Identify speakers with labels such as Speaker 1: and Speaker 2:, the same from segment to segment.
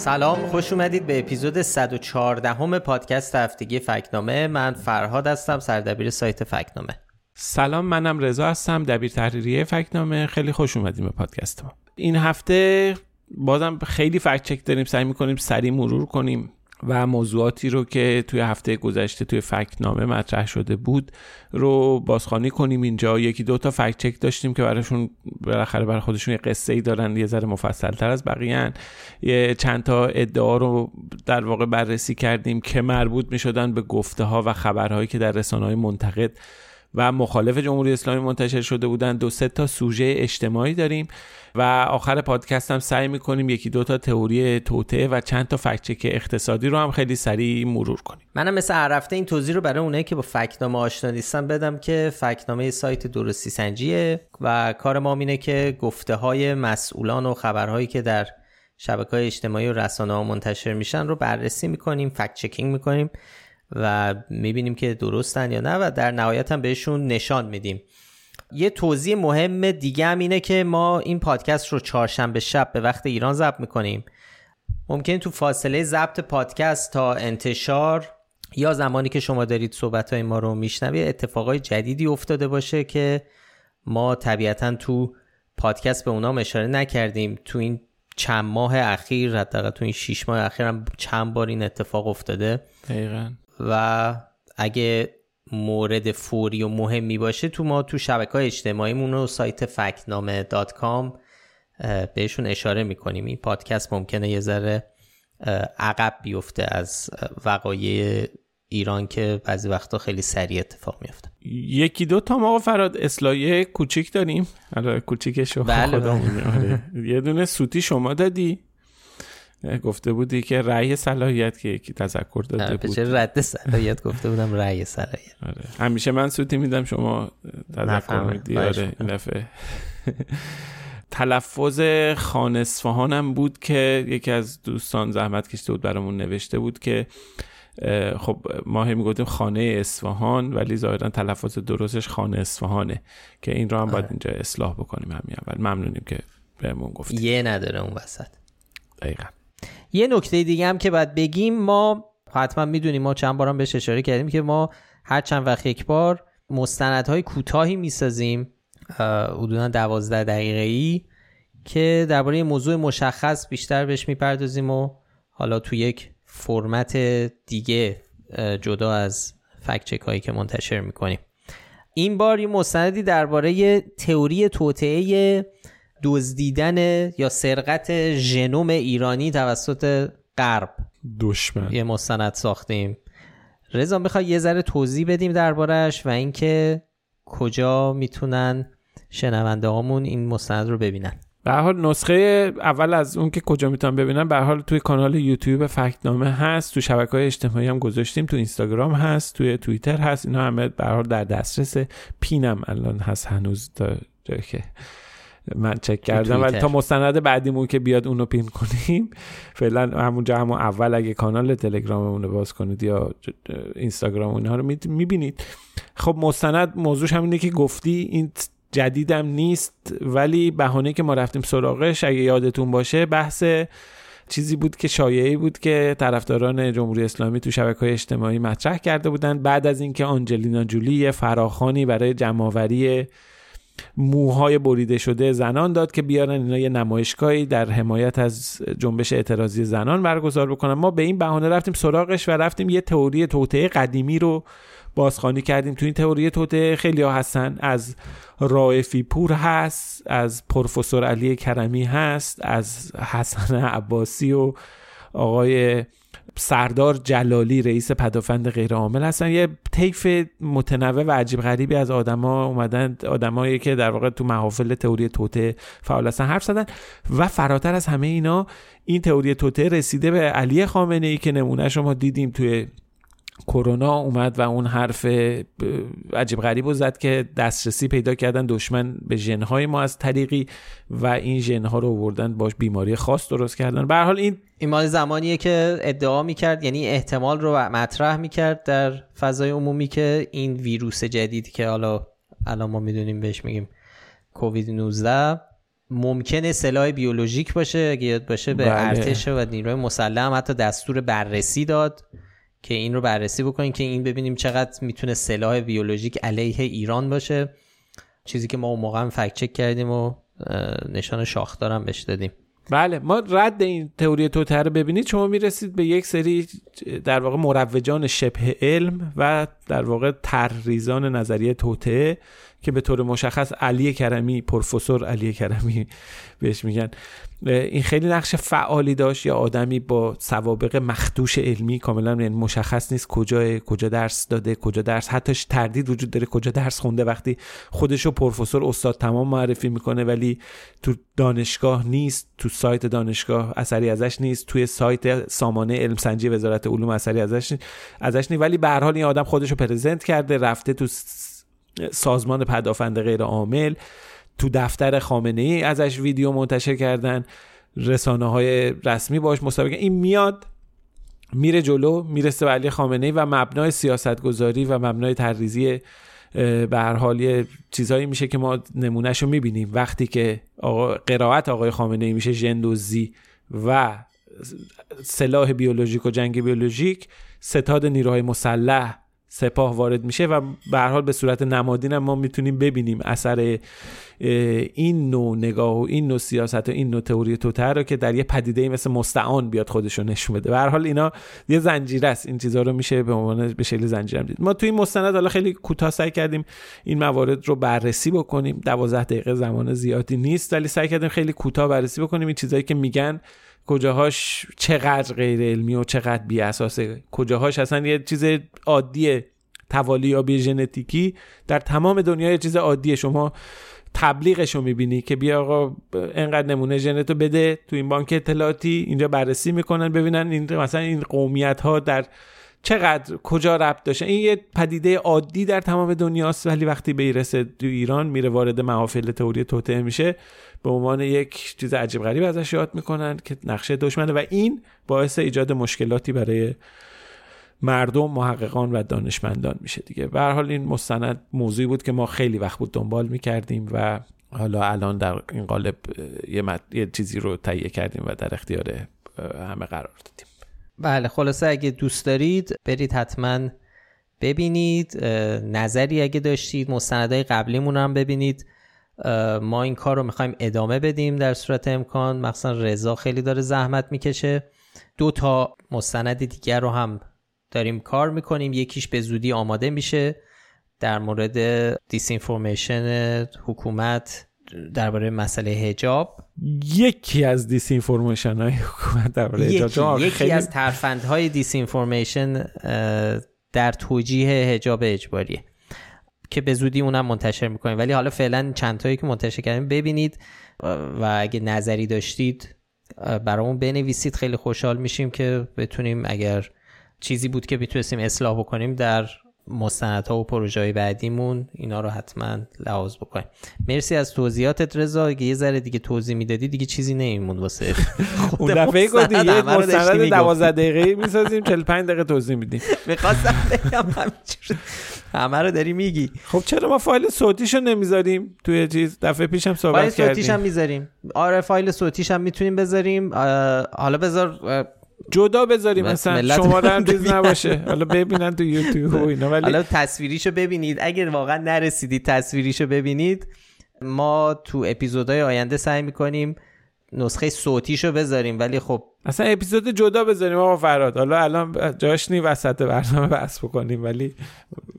Speaker 1: سلام خوش اومدید به اپیزود 114 همه پادکست هفتگی فکنامه. من فرهاد هستم سردبیر سایت فکنامه.
Speaker 2: سلام منم رضا هستم دبیر تحریریه فکنامه. خیلی خوش اومدیم به پادکست ما. این هفته بازم خیلی فکت چک داریم سعی می‌کنیم سریع مرور کنیم. و موضوعاتی رو که توی هفته گذشته توی فکت نامه مطرح شده بود رو بازخوانی کنیم اینجا. یکی دو تا فکت چک داشتیم که براشون بالاخره برای خودشون یه قصه ای دارن یه ذره مفصل تر از بقیه یه چند تا ادعا رو در واقع بررسی کردیم که مربوط می شدن به گفته ها و خبرهایی که در رسانه های منتقد و مخالف جمهوری اسلامی منتشر شده بودن. دو سه تا سوژه اجتماعی داریم و آخر پادکست هم سعی می‌کنیم یکی دو تا تئوری توته و چند تا فکچک اقتصادی رو هم خیلی سریع مرور کنیم.
Speaker 1: منم مثل هر هفته این توضیح رو برای اونایی که با فکنامه آشنا نیستن بدم که فکنامه سایت درستی سنجیه و کار ما اینه که گفته های مسئولان و خبرهایی که در شبکه های اجتماعی و رسانه ها منتشر میشن رو بررسی می‌کنیم فکت چکینگ می‌کنیم و می‌بینیم که درستن یا نه و در نهایت هم بهشون نشان میدیم. یه توضیح مهم دیگه هم اینه که ما این پادکست رو چهارشنبه شب به وقت ایران ضبط می‌کنیم. ممکن تو فاصله ضبط پادکست تا انتشار یا زمانی که شما دارید صحبت های ما رو میشنوید اتفاقای جدیدی افتاده باشه که ما طبیعتا تو پادکست به اونام اشاره نکردیم. تو این چند ماه اخیر حداقل تو این شیش ماه اخیر هم چند بار این اتفاق افتاده.
Speaker 2: دقیقا.
Speaker 1: و اگه مورد فوری و مهمی باشه تو ما تو شبکه های اجتماعیمون و سایت فکنامه دات کام بهشون اشاره می‌کنیم. این پادکست ممکنه یه ذره عقب بیفته از وقایع ایران که بعضی وقتا خیلی سریع اتفاق میفته
Speaker 2: یکی دو تا ما فراد اصلاحی کوچیک داریم. آره کوچیک شما
Speaker 1: بله
Speaker 2: آره. یه دونه سوتی شما دادی. گفته بودی که رأی صلاحیت که یکی تذکر داده
Speaker 1: آره،
Speaker 2: بود.
Speaker 1: چه رد صلاحیت گفته بودم رأی صلاحیت.
Speaker 2: آره. همیشه من سوتی میدم شما تذکر. میدی. آره این دفعه. تلفظ خان اصفهان هم بود که یکی از دوستان زحمت کشته بود برامون نوشته بود که خب ما هم می‌گفتیم خانه اصفهان ولی ظاهرا تلفظ درستش خانه اصفهانه که این رو هم باید
Speaker 1: آره.
Speaker 2: اینجا اصلاح بکنیم همین اول. ممنونیم که بهمون گفتیم
Speaker 1: یه نداره اون وسط.
Speaker 2: دقیقا.
Speaker 1: یه نکته دیگه هم که باید بگیم ما حتما می‌دونیم ما چند بارم بهش اشاره کردیم که ما هر چند وقت یک بار مستندهای کوتاهی می‌سازیم حدودا دوازده دقیقه ای که درباره موضوع مشخص بیشتر بهش می‌پردازیم و حالا تو یک فرمت دیگه جدا از فکت هایی که منتشر می‌کنیم. این بار یه مستندی درباره تئوری توطئه دزدیدن یا سرقت ژنوم ایرانی توسط غرب.
Speaker 2: دشمن.
Speaker 1: یه مستند ساختیم. رضا می‌خوای یه ذره توضیح بدیم دربارهش و اینکه کجا می‌تونن شنونده هامون این مستند رو ببینن؟
Speaker 2: به حال نسخه اول از اون که کجا می‌تونم ببینم به حال توی کانال یوتیوب فکتنامه هست تو شبکه های اجتماعی هم گذاشتیم تو اینستاگرام هست توی توییتر هست اینا همه به حال در دسترس پینم الان هست هنوز تا که من چک کردم. ولی. تا مستند بعدیمون که بیاد اونو پین کنیم فعلا همونجا همون اول اگه کانال تلگراممون رو باز کنید یا اینستاگرام اونها رو می‌بینید. خب مستند موضوعش همینه که گفتی این جدیدم نیست ولی بهانه که ما رفتیم سراغش اگه یادتون باشه بحث چیزی بود که شایعی بود که طرفداران جمهوری اسلامی تو شبکه های اجتماعی مطرح کرده بودن. بعد از اینکه آنجلینا جولی یه فراخانی برای جمعآوری موهای بریده شده زنان داد که بیارن اینا یه نمایشگاهی در حمایت از جنبش اعتراضی زنان برگزار بکنن. ما به این بهانه رفتیم سراغش و رفتیم یه تئوری توطئه قدیمی رو بازخوانی کردیم. تو این تئوری توطئه خیلی ها هستن. از رائفی پور هست از پروفسور علی کرمی هست از حسن عباسی و آقای سردار جلالی رئیس پدافند غیر عامل هستن. یه طیف متنوع و عجیب غریبی از آدما اومدن آدمایی که در واقع تو محافل تئوری توته فعال هستن حرف زدن و فراتر از همه اینا این تئوری توته رسیده به علی خامنه ای که نمونه شما دیدیم توی کرونا اومد و اون حرف عجیب غریب رو زد که دسترسی پیدا کردن دشمن به ژنهای ما از طریقی و این ژنها رو آوردن باش بیماری خاص درست کردن به حال این
Speaker 1: این مال زمانیه که ادعا می‌کرد یعنی احتمال رو مطرح می‌کرد در فضای عمومی که این ویروس جدید که حالا الان ما می‌دونیم بهش میگیم کووید 19 ممکنه سلاح بیولوژیک باشه اگه یاد باشه به بله. ارتش و نیروی مسلح حتی دستور بررسی داد که این رو بررسی بکنیم که این ببینیم چقدر می‌تونه سلاح بیولوژیک علیه ایران باشه. چیزی که ما اون موقع هم فکت چک کردیم و نشان شاخدارم بهش دادیم.
Speaker 2: بله ما رد این تئوری توتر رو ببینید. شما می‌رسید به یک سری در واقع مروجان شبه علم و در واقع ترریزان نظریه توته. که به طور مشخص علی کرمی پروفسور علی کرمی بهش میگن. این خیلی نقش فعالی داشت. یا آدمی با سوابق مخدوش علمی کاملا یعنی مشخص نیست کجا کجا درس داده کجا درس. حتی تردید وجود داره کجا درس خونده. وقتی خودشو پروفسور استاد تمام معرفی می‌کنه ولی تو دانشگاه نیست تو سایت دانشگاه اثری ازش نیست توی سایت سامانه علم سنجی وزارت علوم اثری ازش ازش نیست. ولی به هر حال این آدم خودشو پرزنت کرده رفته تو سازمان پدافند غیر عامل تو دفتر خامنه ای ازش ویدیو منتشر کردن رسانه های رسمی باش مسابقه. این میاد میره جلو می‌رسه به علی خامنه ای و مبنای سیاست گذاری و مبنای تریزی به هر حال چیزهایی میشه که ما نمونهشو می‌بینیم. وقتی که آقا قرائت آقای خامنه ای میشه ژندوزی و سلاح بیولوژیک و جنگ بیولوژیک ستاد نیروهای مسلح سپاه وارد میشه و به حال به صورت نمادین هم ما می‌تونیم ببینیم اثر این نوع نگاه و این نوع سیاست و این نوع تئوری توتر رو که در یه پدیده مثل مستعان بیاد خودش رو نشون بده. به حال اینا یه زنجیره است. این چیزها رو میشه به عنوان به شکل زنجیره دید. ما توی این مستند حالا خیلی کوتاه سعی کردیم این موارد رو بررسی بکنیم. 12 دقیقه زمان زیادی نیست ولی سعی کردیم خیلی کوتاه بررسی بکنیم. این چیزایی که میگن کجاهاش چقدر غیر علمی و چقدر بی اساسه. کجاهاش اصلا یه چیز عادیه توالی یا ژنتیکی. در تمام دنیا یه چیز عادیه. شما تبلیغش رو می‌بینی که بیا آقا انقدر نمونه ژنتو بده تو این بانک اطلاعاتی اینجا بررسی می‌کنن ببینن این مثلا این قومیت ها در چقدر کجا ربط داشته؟ این یه پدیده عادی در تمام دنیاست ولی وقتی به رسه تو ایران میره وارد محافل تئوری توته میشه به عنوان یک چیز عجیب غریب ازش یاد می‌کنن که نقشه دشمنه و این باعث ایجاد مشکلاتی برای مردم محققان و دانشمندان میشه دیگه. به حال این مستند موضوعی بود که ما خیلی وقت بود دنبال می‌کردیم و حالا الان در این قالب یه, یه چیزی رو تهیه کردیم و در اختیار همه قرار دادیم.
Speaker 1: بله خلاصه اگه دوست دارید برید حتما ببینید. نظری اگه داشتید مستندهای قبلیمون هم ببینید. ما این کار رو می‌خوایم ادامه بدیم در صورت امکان. مخصوصا رضا خیلی داره زحمت می‌کشه. دو تا مستند دیگر رو هم داریم کار می‌کنیم. یکیش به زودی آماده میشه. در مورد دیس حکومت درباره مسئله هجاب
Speaker 2: یکی از دیس های حکومت درباره
Speaker 1: هجاب یکی, خیلی... از ترفندهای دیس در توجیه هجاب اجباریه که به زودی اونم منتشر می‌کنیم. ولی حالا فعلا چند تایی که منتشر کردیم ببینید و اگه نظری داشتید برامون بنویسید. خیلی خوشحال میشیم که بتونیم اگر چیزی بود که می‌تونستیم اصلاح بکنیم در مستندها و پروژه بعدیمون اینا رو حتما لحاظ بکنیم. مرسی از توضیحاتت رضا. اگه یه ذره دیگه توضیح می‌دادی دیگه چیزی نمیمون واسه
Speaker 2: اون دفعه گفتی یه مستند 12 دقیقه می‌سازیم 45 دقیقه توضیح میدیم.
Speaker 1: می‌خواستم بگم همه رو داری میگی.
Speaker 2: خب چرا ما فایل صوتیشو نمی‌ذاریم توی چیز؟ دفعه پیشم صحبت
Speaker 1: کردیم فایل صوتیش هم می‌ذاریم. آره فایل صوتیش هم می‌تونیم بذاریم. حالا بذار
Speaker 2: جدا بذاریم مثلا. شما هم چیز نباشه. حالا ببینن تو یوتیوب و اینا. ولی
Speaker 1: حالا تصویریشو ببینید. اگر واقعا نرسیدید تصویریشو ببینید ما تو اپیزودهای آینده سعی می‌کنیم نسخه صوتیشو بذاریم. ولی خب
Speaker 2: اصلا اپیزود جدا بذاریم آقا فراد حالا الان جاش نی وسط برنامه بحث بکنیم. ولی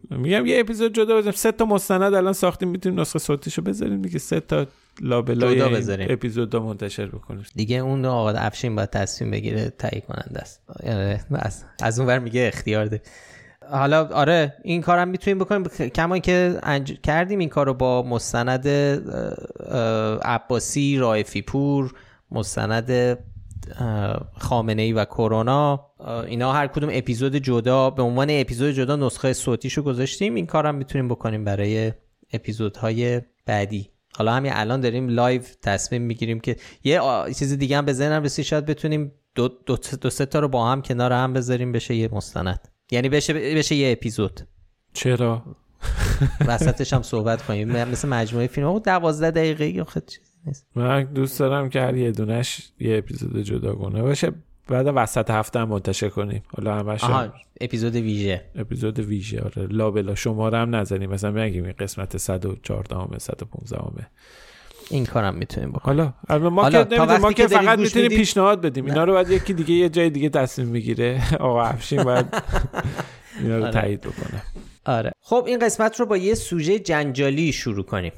Speaker 2: میگم یه اپیزود جدا بذاریم. سه تا مستند الان ساختیم. می‌تونیم نسخه صوتیشو بذاریم. دیگه سه تا لابلای اپیزود منتشر بکنیم.
Speaker 1: دیگه اون آقا افشین باید تصمیم بگیره تهیه کننده است. یعنی از, از اون ور میگه اختیار ده حالا آره این کارم می‌تونیم بکنیم. کما که انج... کردیم این کار رو با مستند عباسی رائفی‌پور مستند خامنه ای و کرونا. اینا هر کدوم اپیزود جدا به عنوان اپیزود جدا نسخه صوتیشو گذاشتیم. این کارم می‌تونیم بکنیم برای اپیزودهای بعدی. حالا همین الان داریم live تصمیم می‌گیریم که یه چیز دیگه هم به ذهنم رسید شاید بتونیم دو, دو, دو سه تا رو با هم کنار هم بذاریم بشه یه مستند. یعنی بشه بشه یه اپیزود.
Speaker 2: چرا؟
Speaker 1: وسطش هم صحبت کنیم. مثل مجموعه فیلم. دوازده دقیقه یا خود نیست.
Speaker 2: من دوست دارم که هر یه دونش یه اپیزود جداگانه باشه. بعد وسط هفته هم منتشر کنیم. حالا همش
Speaker 1: اپیزود ویژه.
Speaker 2: اپیزود ویژه آره. لابلا شماره هم نزنیم. مثلا بگیم این قسمت 114 همه 115 همه
Speaker 1: این کارم می‌تونیم بکنیم.
Speaker 2: حالا ما که ما که فقط می‌تونیم پیشنهاد بدیم. اینا رو بعد یکی دیگه یه جای دیگه تصمیم می‌گیره. آقا افشین بعد اینا رو آره. تایید بکنه.
Speaker 1: آره. خب این قسمت رو با یه سوژه جنجالی شروع کنیم.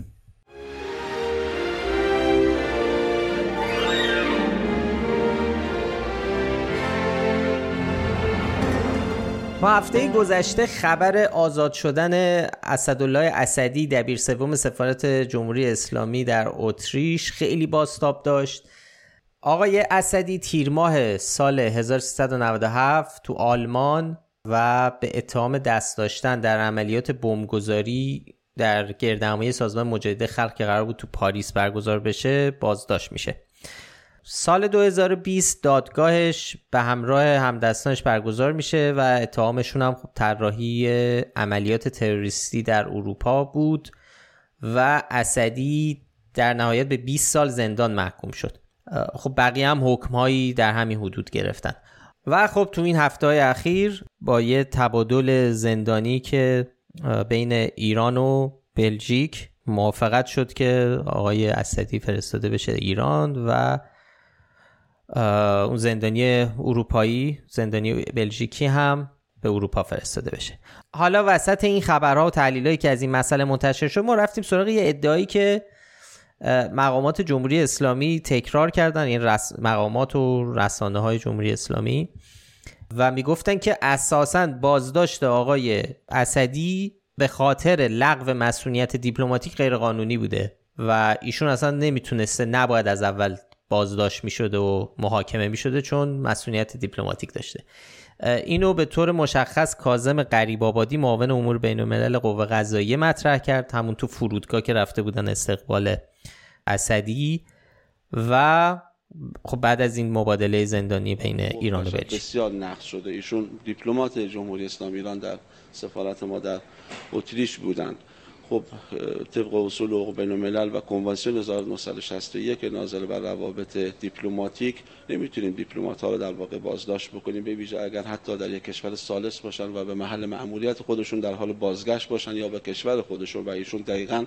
Speaker 1: ما هفته گذشته خبر آزاد شدن اسدالله اسدی دبیر سوم سفارت جمهوری اسلامی در اتریش خیلی باستاب داشت. آقای اسدی تیر ماه سال 1397 تو آلمان و به اتهام دست داشتن در عملیات بمبگذاری در گردهمایی سازمان مجاهده خلق که قرار بود تو پاریس برگزار بشه بازداشت میشه. سال 2020 دادگاهش به همراه همدستانش برگزار میشه و اتهامشون هم خب طراحی عملیات تروریستی در اروپا بود و اسدی در نهایت به 20 سال زندان محکوم شد. خب بقیه هم حکمهایی در همین حدود گرفتن. و خب تو این هفته های اخیر با یه تبادل زندانی که بین ایران و بلژیک موافقت شد که آقای اسدی فرستاده بشه ایران و اون زندانی اروپایی زندانی بلژیکی هم به اروپا فرستاده بشه. حالا وسط این خبرها و تحلیلایی که از این مسئله منتشر شد ما رفتیم سراغ یه ادعایی که مقامات جمهوری اسلامی تکرار کردن این رس... مقامات و رسانه های جمهوری اسلامی و می‌گفتن که اساسا بازداشت آقای اسدی به خاطر لغو مسئولیت دیپلماتیک غیر قانونی بوده و ایشون اصلا نمی‌تونسته نباید از اول بازداشت می‌شده و محاکمه می‌شده چون مسئولیت دیپلماتیک داشته. اینو به طور مشخص کازم قریب آبادی معاون امور بین الملل قوه قضاییه مطرح کرد همون تو فرودگاه که رفته بودن استقبال اسدی و خب بعد از این مبادله زندانی بین ایران و بلژیک.
Speaker 3: بسیار نقد شده. ایشون دیپلمات جمهوری اسلامی ایران در سفارت ما در اتریش بودند. خب طبق اصول حقوق بین الملل و کنوانسیون 1961 نازل بر روابط دیپلماتیک نمی‌تونیم دیپلمات ها رو در واقع بازداشت بکنیم. به ویژه اگر حتی در یک کشور سالس باشن و به محل معمولیت خودشون در حال بازگشت باشن یا به کشور خودشون و ایشون دقیقا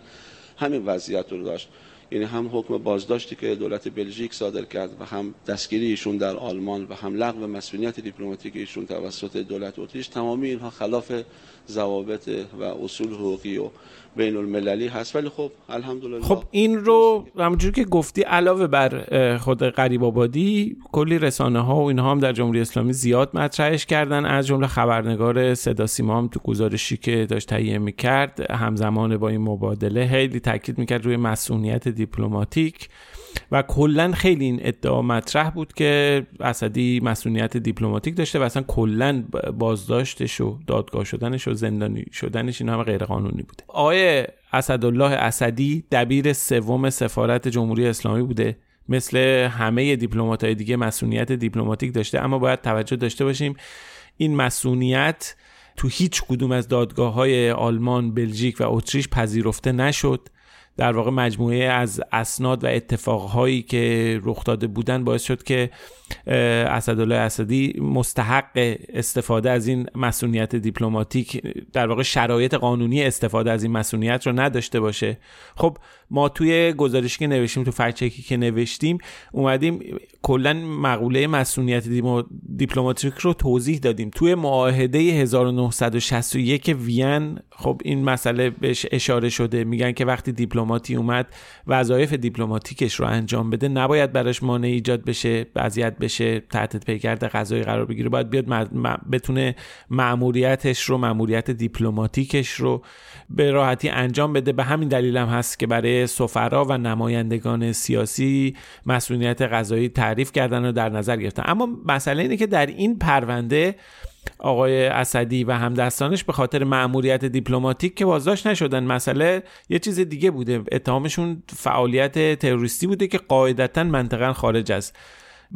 Speaker 3: همین وضعیت رو داشت. یعنی هم حکم بازداشتی که دولت بلژیک صادر کرد و هم دستگیری ایشون در آلمان و هم لغو مسئولیت دیپلماتیک ایشون توسط دولت اتریش تمامی اینها خلاف ضوابط و اصول حقوقی و بین المللی هست. ولی خب الحمدلله.
Speaker 2: خب این رو همونجور که گفتی علاوه بر خود قریب آبادی کلی رسانه ها و اینها هم در جمهوری اسلامی زیاد مطرحش کردن. از جمله خبرنگار صدا سیما هم تو گزارشی که داشت تهیه می‌کرد همزمان با این مبادله خیلی تاکید می‌کرد روی مصونیت دیپلماتیک. و کلا خیلی این ادعا مطرح بود که اسدی مصونیت دیپلماتیک داشته و اصلا کلا بازداشتش و دادگاه شدنش و زندانی شدنش این همه غیر قانونی بوده. آقای اسدالله اسدی دبیر سوم سفارت جمهوری اسلامی بوده. مثل همه دیپلمات های دیگه مصونیت دیپلماتیک داشته اما باید توجه داشته باشیم این مصونیت تو هیچ کدوم از دادگاه های آلمان، بلژیک و اتریش پذیرفته نشد. در واقع مجموعه از اسناد و اتفاقهایی که رخ داده بودن باعث شد که اسدالله اسدی مستحق استفاده از این مسئولیت دیپلماتیک در واقع شرایط قانونی استفاده از این مسئولیت رو نداشته باشه. خب ما توی گزارشی که نوشتیم تو فرچکی که نوشتیم اومدیم کلا مقوله مسئولیت دیپلماتیک رو توضیح دادیم. توی معاهده 1961 وین خب این مسئله بهش اشاره شده. میگن که وقتی دیپلماتی اومد وظایف دیپلماتیکش رو انجام بده نباید براش مانع ایجاد بشه. بشه تحت پیگرد قضایی قرار بگیره. باید بیاد بتونه مأموریتش رو مأموریت دیپلماتیکش رو به راحتی انجام بده. به همین دلیل هم هست که برای سفرا و نمایندگان سیاسی مصونیت قضایی تعریف کردن و در نظر گرفتن. اما مسئله اینه که در این پرونده آقای اسدی و همدستانش به خاطر مأموریت دیپلماتیک که بازداشت نشدن مسئله یه چیز دیگه بوده. اتهامشون فعالیت تروریستی بوده که قاعدتا منطقا خارج از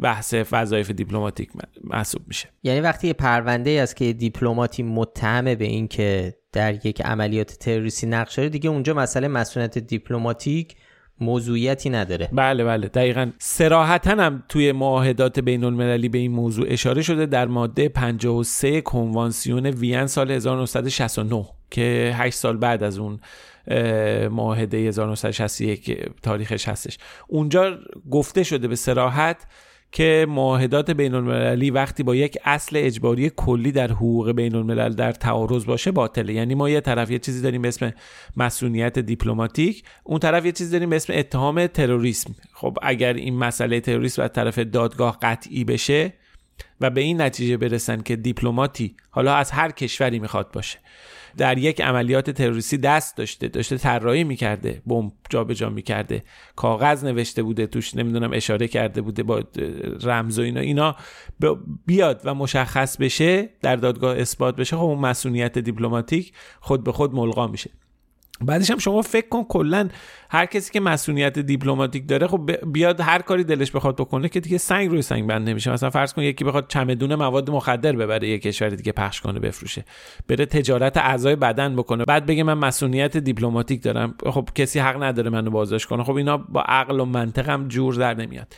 Speaker 2: بحث وظایف دیپلماتیک محسوب میشه.
Speaker 1: یعنی وقتی یه پرونده است که دیپلماتی متهمه به این که در یک عملیات تروریستی نقش داره دیگه اونجا مسئله مسئولیت دیپلماتیک موضوعیتی نداره.
Speaker 2: بله بله. دقیقا سراحتا هم توی معاهدات بین المللی به این موضوع اشاره شده در ماده 53 کنوانسیون وین سال 1969 که 8 سال بعد از اون معاهده 1961 تاریخش هستش. اونجا گفته شده به سراحت که معاهدات بین المللی وقتی با یک اصل اجباری کلی در حقوق بین الملل در تعارض باشه باطله. یعنی ما یه طرف یه چیزی داریم به اسم مسئولیت دیپلماتیک اون طرف یه چیزی داریم به اسم اتهام تروریسم. خب اگر این مسئله تروریسم از طرف دادگاه قطعی بشه و به این نتیجه برسن که دیپلماتی حالا از هر کشوری می‌خواد باشه. در یک عملیات تروریستی دست داشته داشته طراحی می‌کرده بمب جابجا می‌کرده کاغذ نوشته بوده توش نمی‌دونم اشاره کرده بوده با رمز و اینا اینا بیاد و مشخص بشه در دادگاه اثبات بشه خب اون مسئولیت دیپلماتیک خود به خود ملغا میشه. بعدش هم شما فکر کن کلا هر کسی که مسئولیت دیپلماتیک داره خب بیاد هر کاری دلش بخواد بکنه که دیگه سنگ روی سنگ بند نمیشه. مثلا فرض کن یکی بخواد چمدون مواد مخدر ببره یه کشور دیگه پخش کنه بفروشه. بره تجارت اعضای بدن بکنه. بعد بگه من مسئولیت دیپلماتیک دارم. خب کسی حق نداره منو بازداشت کنه. خب اینا با عقل و منطق هم جور در نمیاد.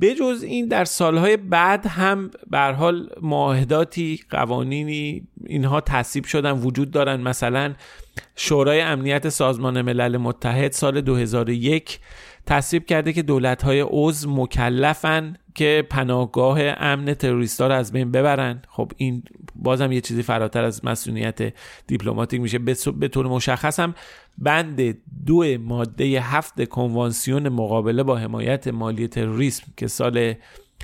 Speaker 2: بجز این در سالهای بعد هم به حال معاهداتی قوانینی اینها تصیب شدن وجود دارن. مثلا شورای امنیت سازمان ملل متحد سال 2001 تصویب کرده که دولت‌های عضو مکلفن که پناهگاه امن تروریستا رو از بین ببرن. خب این بازم یه چیزی فراتر از مسئولیت دیپلماتیک میشه. به طور مشخص هم بند دو ماده هفت کنوانسیون مقابله با حمایت مالی تروریسم که سال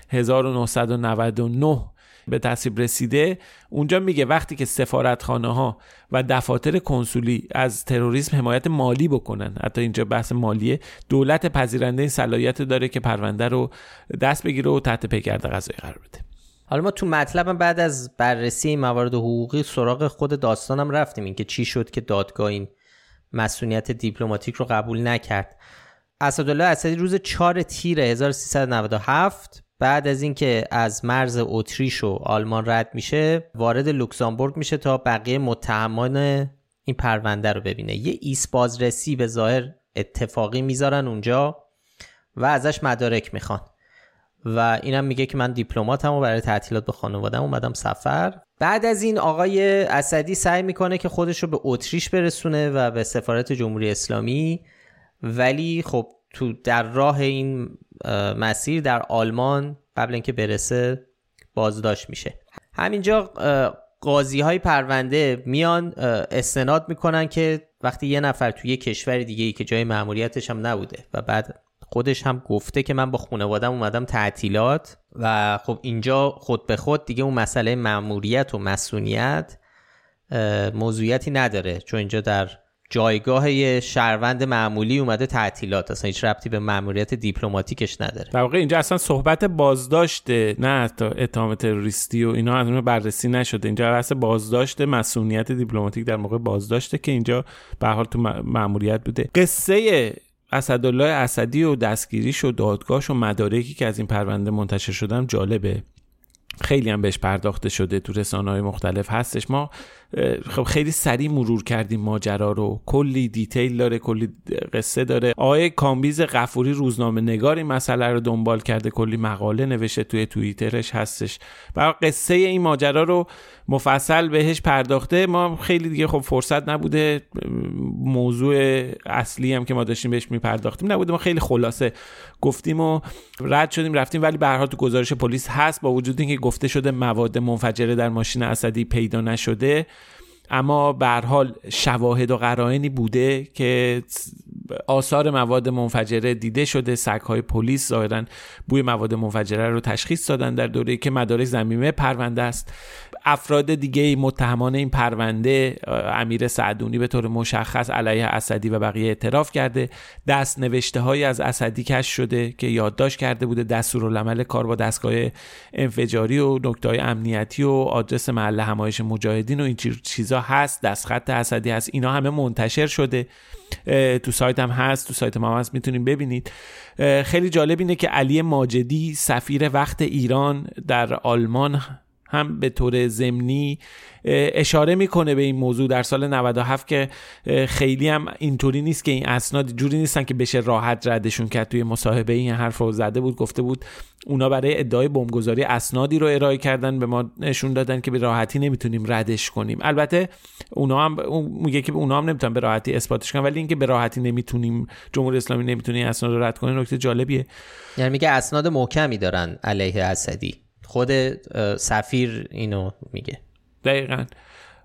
Speaker 2: 1999 به تصویب رسیده اونجا میگه وقتی که سفارتخانه ها و دفاتر کنسولی از تروریسم حمایت مالی بکنن حتی اینجا بحث مالیه دولت پذیرنده این صلاحیت داره که پرونده رو دست بگیره و تحت پیگرد قضایی قرار بده.
Speaker 1: حالا ما تو مطلب بعد از بررسی موارد حقوقی سراغ خود داستانم رفتیم اینکه چی شد که دادگاه این مصونیت دیپلماتیک رو قبول نکرد. اسدالله اسدی روز 4 تیر 1397 بعد از اینکه از مرز اتریش و آلمان رد میشه وارد لوکزامبورگ میشه تا بقیه متهمان این پرونده رو ببینه. یه ایست بازرسی به ظاهر اتفاقی می‌ذارن اونجا و ازش مدارک می‌خوان. و اینم میگه که من دیپلماتم و برای تعطیلات به خانوادم اومدم سفر. بعد از این آقای اسدی سعی می‌کنه که خودش رو به اتریش برسونه و به سفارت جمهوری اسلامی. ولی خب تو در راه این مسیر در آلمان قبل اینکه برسه بازداشت میشه. همینجا قاضی های پرونده میان استناد می‌کنن که وقتی یه نفر توی یه کشور دیگه ای که جای معمولیتش هم نبوده و بعد خودش هم گفته که من با خانوادم اومدم تعطیلات و خب اینجا خود به خود دیگه اون مسئله معمولیت و مسئولیت موضوعیتی نداره. چون اینجا در جایگاه شهروند معمولی اومده تعطیلات. اصلا هیچ ربطی به مأموریت دیپلماتیکش نداره.
Speaker 2: در واقع اینجا اصلا صحبت بازداشته نه اتهام تروریستی و اینا از بررسی نشده. اینجا بحث بازداشت مسئولیت دیپلماتیک در موقع بازداشته که اینجا به حال تو مأموریت بوده. قصه اسدالله اسدی و دستگیریش و دادگاهش و مدارکی که از این پرونده منتشر شدن جالبه. خیلی هم بهش پرداخته شده تو رسانه های مختلف هستش. ما خب خیلی سریع مرور کردیم ماجرا رو. کلی detail داره کلی قصه داره. آقای کامبیز غفوری روزنامه نگار این مسئله رو دنبال کرده. کلی مقاله نوشته توی توییترش هستش. و قصه این ماجرا رو مفصل بهش پرداخته. ما خیلی دیگه خب فرصت نبوده. موضوع اصلی هم که ما داشتیم بهش میپرداختیم نبوده. ما خیلی خلاصه گفتیم و رد شدیم رفتیم. ولی به تو گزارش پلیس هست. با وجود اینکه گفته شده مواد منفجره در ماشین اسدی پیدا نشده. اما به حال شواهد و قرائنی بوده که آثار مواد منفجره دیده شده. های پلیس ظاهرا بوی مواد منفجره رو تشخیص دادن در دوره که مدارک زمینه پرونده است. افراد دیگه متهمان این پرونده امیر سعدونی به طور مشخص علیه اسدی و بقیه اعتراف کرده. دست نوشته های از اسدی کش شده که یادداشت کرده بوده دستورالعمل کار با دستگاه انفجاری و نکته های امنیتی و آدرس محل همایش مجاهدین و این چیزا هست دستخط اسدی هست اینا همه منتشر شده. تو سایت هم هست تو سایت ما هست می‌تونیم ببینید. خیلی جالب اینه که علی ماجدی سفیر وقت ایران در آلمان هم به طور ضمنی اشاره می‌کنه به این موضوع در سال 97 که خیلی هم اینطوری نیست که این اسناد جوری نیستن که بشه راحت ردشون کرد توی مصاحبه این حرف رو زده بود گفته بود اونا برای ادعای بمبگذاری اسنادی رو ارائه کردن به ما نشون دادن که به راحتی نمی‌تونیم ردش کنیم. البته اونا هم میگه که اونا هم نمی‌تونن به راحتی اثباتش کنن ولی اینکه به راحتی نمی‌تونیم جمهوری اسلامی نمی‌تونه اسناد رو رد کنه نکته جالبیه.
Speaker 1: یعنی میگه اسناد محکمی دارن علیه اسدی. خود سفیر اینو میگه.
Speaker 2: دقیقا.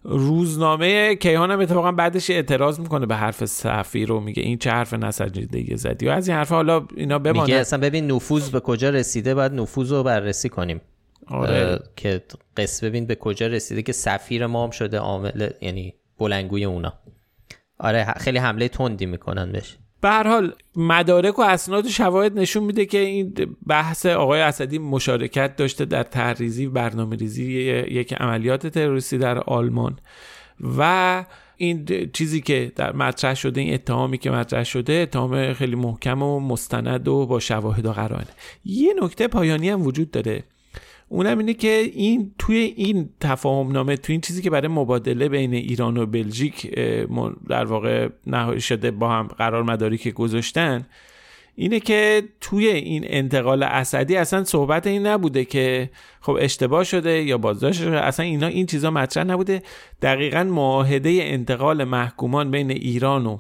Speaker 2: روزنامه کیهان هم اتفاقا بعدش اعتراض می‌کنه به حرف سفیر رو میگه این چه حرف نسجیده زدی. و از این حرف حالا اینا بمانه
Speaker 1: میگه اصلا ببین نفوذ به کجا رسیده باید نفوذ رو بررسی کنیم. آره. که قصه ببین به کجا رسیده که سفیر ما هم شده عامل یعنی بلنگوی اونا. آره خیلی حمله تندی می‌کنن بهش.
Speaker 2: به هر حال مدارک و اسناد و شواهد نشون میده که این بحث آقای اسدی مشارکت داشته در تحریزی برنامه ریزی یک عملیات تروریستی در آلمان و این چیزی که در مطرح شده این اتهامی که مطرح شده اتهام خیلی محکم و مستند و با شواهد و قرائن. یه نکته پایانی هم وجود داره. اونم اینه که این توی این تفاهم نامه توی این چیزی که برای مبادله بین ایران و بلژیک در واقع نهایی شده با هم قرار مداری که گذاشتن اینه که توی این انتقال اسدی اصلا صحبت این نبوده که خب اشتباه شده یا بازداشت شده. اصلا اینا این چیزا مطرح نبوده. دقیقا معاهده انتقال محکومان بین ایران و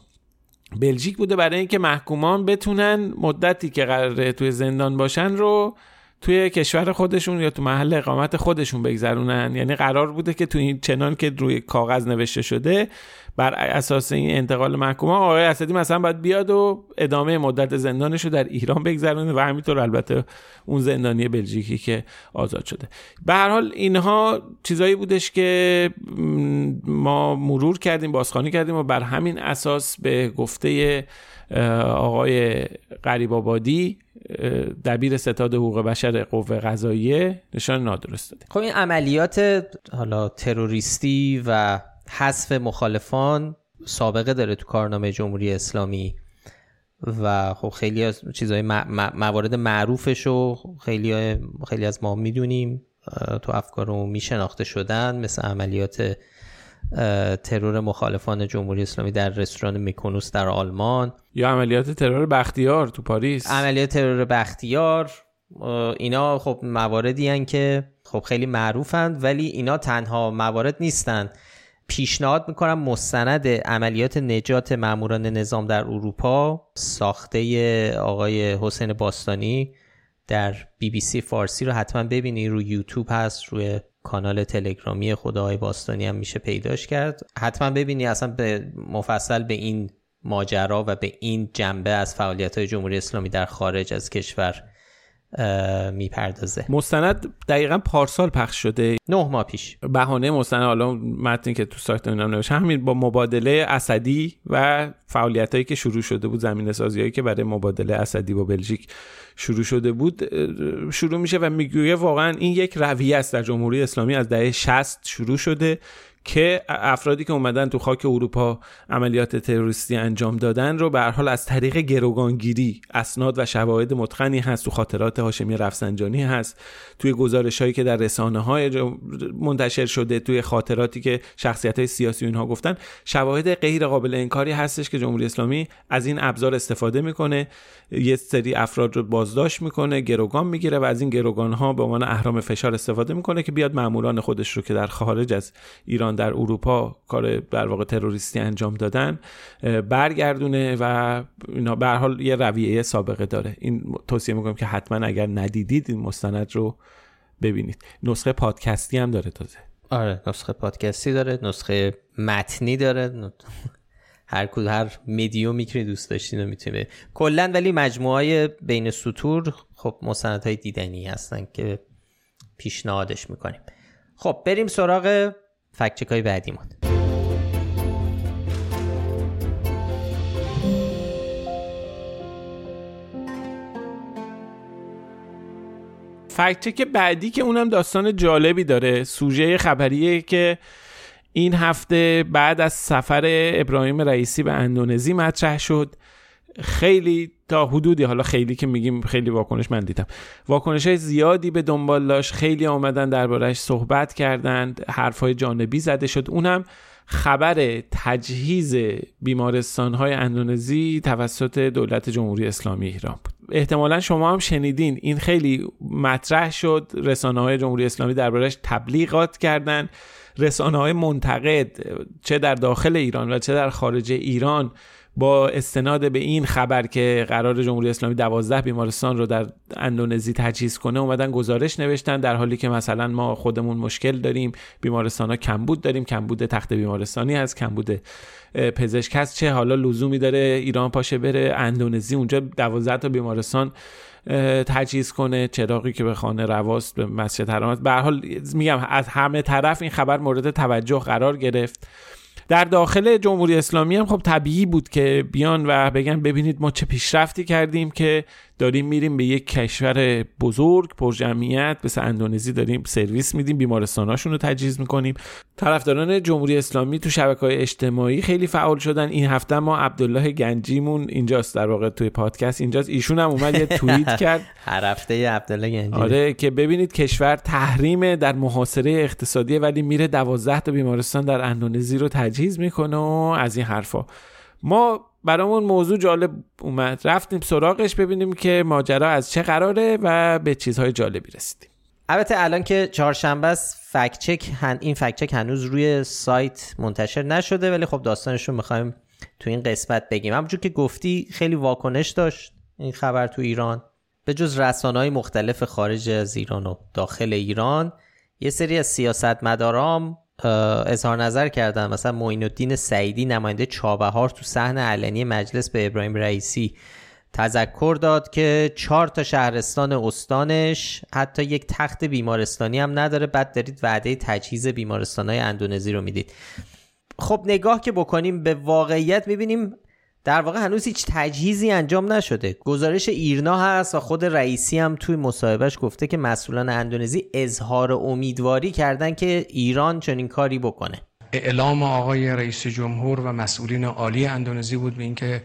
Speaker 2: بلژیک بوده برای اینکه محکومان بتونن مدتی که قراره توی زندان باشن رو توی کشور خودشون یا تو محل اقامت خودشون بگذرونن؟ یعنی قرار بوده که تو این چنان که روی کاغذ نوشته شده بر اساس این انتقال محکوم آقای اسدی مثلا باید بیاد و ادامه مدت زندانش رو در ایران بگذرونه و همینطور البته اون زندانی بلژیکی که آزاد شده. به هر حال اینها چیزایی بودش که ما مرور کردیم بازخوانی کردیم و بر همین اساس به گفته آقای قریب آبادی دبیر ستاد حقوق بشر قوه قضاییه نشان نادرست داده.
Speaker 1: خب این عملیات حالا تروریستی و حذف مخالفان سابقه داره تو کارنامه جمهوری اسلامی و خب خیلی از چیزهای موارد معروفش رو خیلی خیلی از ما می‌دونیم تو افکار عمومی شناخته شدن مثل عملیات ترور مخالفان جمهوری اسلامی در رستوران میکونوس در آلمان.
Speaker 2: یا عملیات ترور بختیار تو پاریس.
Speaker 1: عملیات ترور بختیار اینا خب مواردی هن که خب خیلی معروفند ولی اینا تنها موارد نیستند پیشنهاد می‌کنم مستند عملیات نجات ماموران نظام در اروپا ساخته آقای حسین باستانی در بی بی سی فارسی رو حتما ببینید رو یوتیوب هست روی کانال تلگرامی خدای باستانی هم میشه پیداش کرد. حتما ببینی اصلا به مفصل به این ماجرا و به این جنبه از فعالیت های جمهوری اسلامی در خارج از کشور می‌پردازه.
Speaker 2: مستند دقیقا پارسال پخش شده.
Speaker 1: نه ماه پیش.
Speaker 2: بهانه مستند. حالا متنی که تو سایت نام نوشته همین با مبادله اسدی و فعالیت هایی که شروع شده بود زمین سازی هایی که برای مبادله اسدی با بلژیک شروع شده بود شروع میشه و می‌گویه واقعا این یک رویه است در جمهوری اسلامی از دهه 60 شروع شده. که افرادی که اومدن تو خاک اروپا عملیات تروریستی انجام دادن رو به حال از طریق گروگانگیری اسناد و شواهد متقنی هست تو خاطرات هاشمی رفسنجانی هست توی گزارش هایی که در رسانه های منتشر شده توی خاطراتی که شخصیت های سیاسی اینها گفتن شواهد غیر قابل انکاری هستش که جمهوری اسلامی از این ابزار استفاده می‌کنه. یه سری افراد رو بازداشت می‌کنه گروگان می‌گیره و از این گروگان ها به عنوان اهرام فشار استفاده می‌کنه که بیاد ماموران خودش رو که در خارج از ایران در اروپا کار در واقع تروریستی انجام دادن برگردونه و اینا به حال یه رویه سابقه داره. این توصیه می‌کنم که حتما اگر ندیدید این مستند رو ببینید. نسخه پادکستی هم داره تازه.
Speaker 1: آره نسخه پادکستی داره نسخه متنی داره. هر کد هر مدیومی که دوست داشتین می‌تونه. کلا ولی مجموعه بین سطور خب های دیدنی هستن که پیشنهادش می‌کنیم. خب بریم سراغ فکچک های بعدیمون
Speaker 2: فکچک بعدی که اونم داستان جالبی داره سوژه خبریه که این هفته بعد از سفر ابراهیم رئیسی به اندونزی مطرح شد. خیلی تا حدودی حالا خیلی که میگیم خیلی واکنش من دیدم. واکنش های زیادی به دنبال داشت خیلی آمدن دربارهش صحبت کردند حرف های جانبی زده شد. اونم خبر تجهیز بیمارستان های اندونزی توسط دولت جمهوری اسلامی ایران بود. احتمالا شما هم شنیدین این خیلی مطرح شد. رسانه های جمهوری اسلامی دربارهش تبلیغات کردند. رسانه های منتقد چه در داخل ایران و چه در خارج ایران با استناد به این خبر که قرار جمهوری اسلامی دوازده بیمارستان رو در اندونزی تجهیز کنه اومدن گزارش نوشتن در حالی که مثلا ما خودمون مشکل داریم بیمارستان ها کمبود داریم کمبود تخت بیمارستانی هست کمبود پزشک هست. چه حالا لزومی داره ایران پاشه بره اندونزی اونجا دوازده تا بیمارستان تجهیز کنه؟ چراغی که به خانه رواست به مسجد حرام به حال میگم از همه طرف این خبر مورد توجه قرار گرفت. در داخل جمهوری اسلامی هم خب طبیعی بود که بیان و بگن ببینید ما چه پیشرفتی کردیم که داریم میریم به یک کشور بزرگ پر جمعیت مثل اندونزی داریم سرویس میدیم بیمارستاناشون رو تجهیز می‌کنیم. طرفداران جمهوری اسلامی تو شبکه های اجتماعی خیلی فعال شدن. این هفته ما عبدالله گنجیمون اینجاست در واقع توی پادکست. اینجاست. ایشون هم اومد یه توییت کرد.
Speaker 1: هر هفته عبدالله گنجی
Speaker 2: آره که ببینید کشور تحریم در محاصره اقتصادی ولی میره دوازده تا بیمارستان در اندونزی رو تجهیز می‌کنه و از این حرفا. ما برامون موضوع جالب اومد. رفتیم سراغش ببینیم که ماجرا از چه قراره و به چیزهای جالبی رسیدیم.
Speaker 1: البته الان که چهارشنبه است فکچک این فکچک هنوز روی سایت منتشر نشده ولی خب داستانش رو می‌خوایم تو این قسمت بگیم. همونجور که گفتی خیلی واکنش داشت این خبر تو ایران. به جز رسانه های مختلف خارج از ایران و داخل ایران یه سری از سیاستمدارام اظهار نظر کردن. مثلا معین الدین سعیدی نماینده چابهار تو صحن علنی مجلس به ابراهیم رئیسی تذکر داد که چهار تا شهرستان استانش حتی یک تخت بیمارستانی هم نداره. بعد دارید وعده تجهیز بیمارستان های اندونزی رو می‌دید. خب نگاه که بکنیم به واقعیت می‌بینیم در واقع هنوز هیچ تجهیزی انجام نشده. گزارش ایرنا هست و خود رئیسی هم توی مصاحبهش گفته که مسئولان اندونزی اظهار امیدواری کردن که ایران چنین کاری بکنه.
Speaker 4: اعلام آقای رئیس جمهور و مسئولین عالی اندونزی بود به اینکه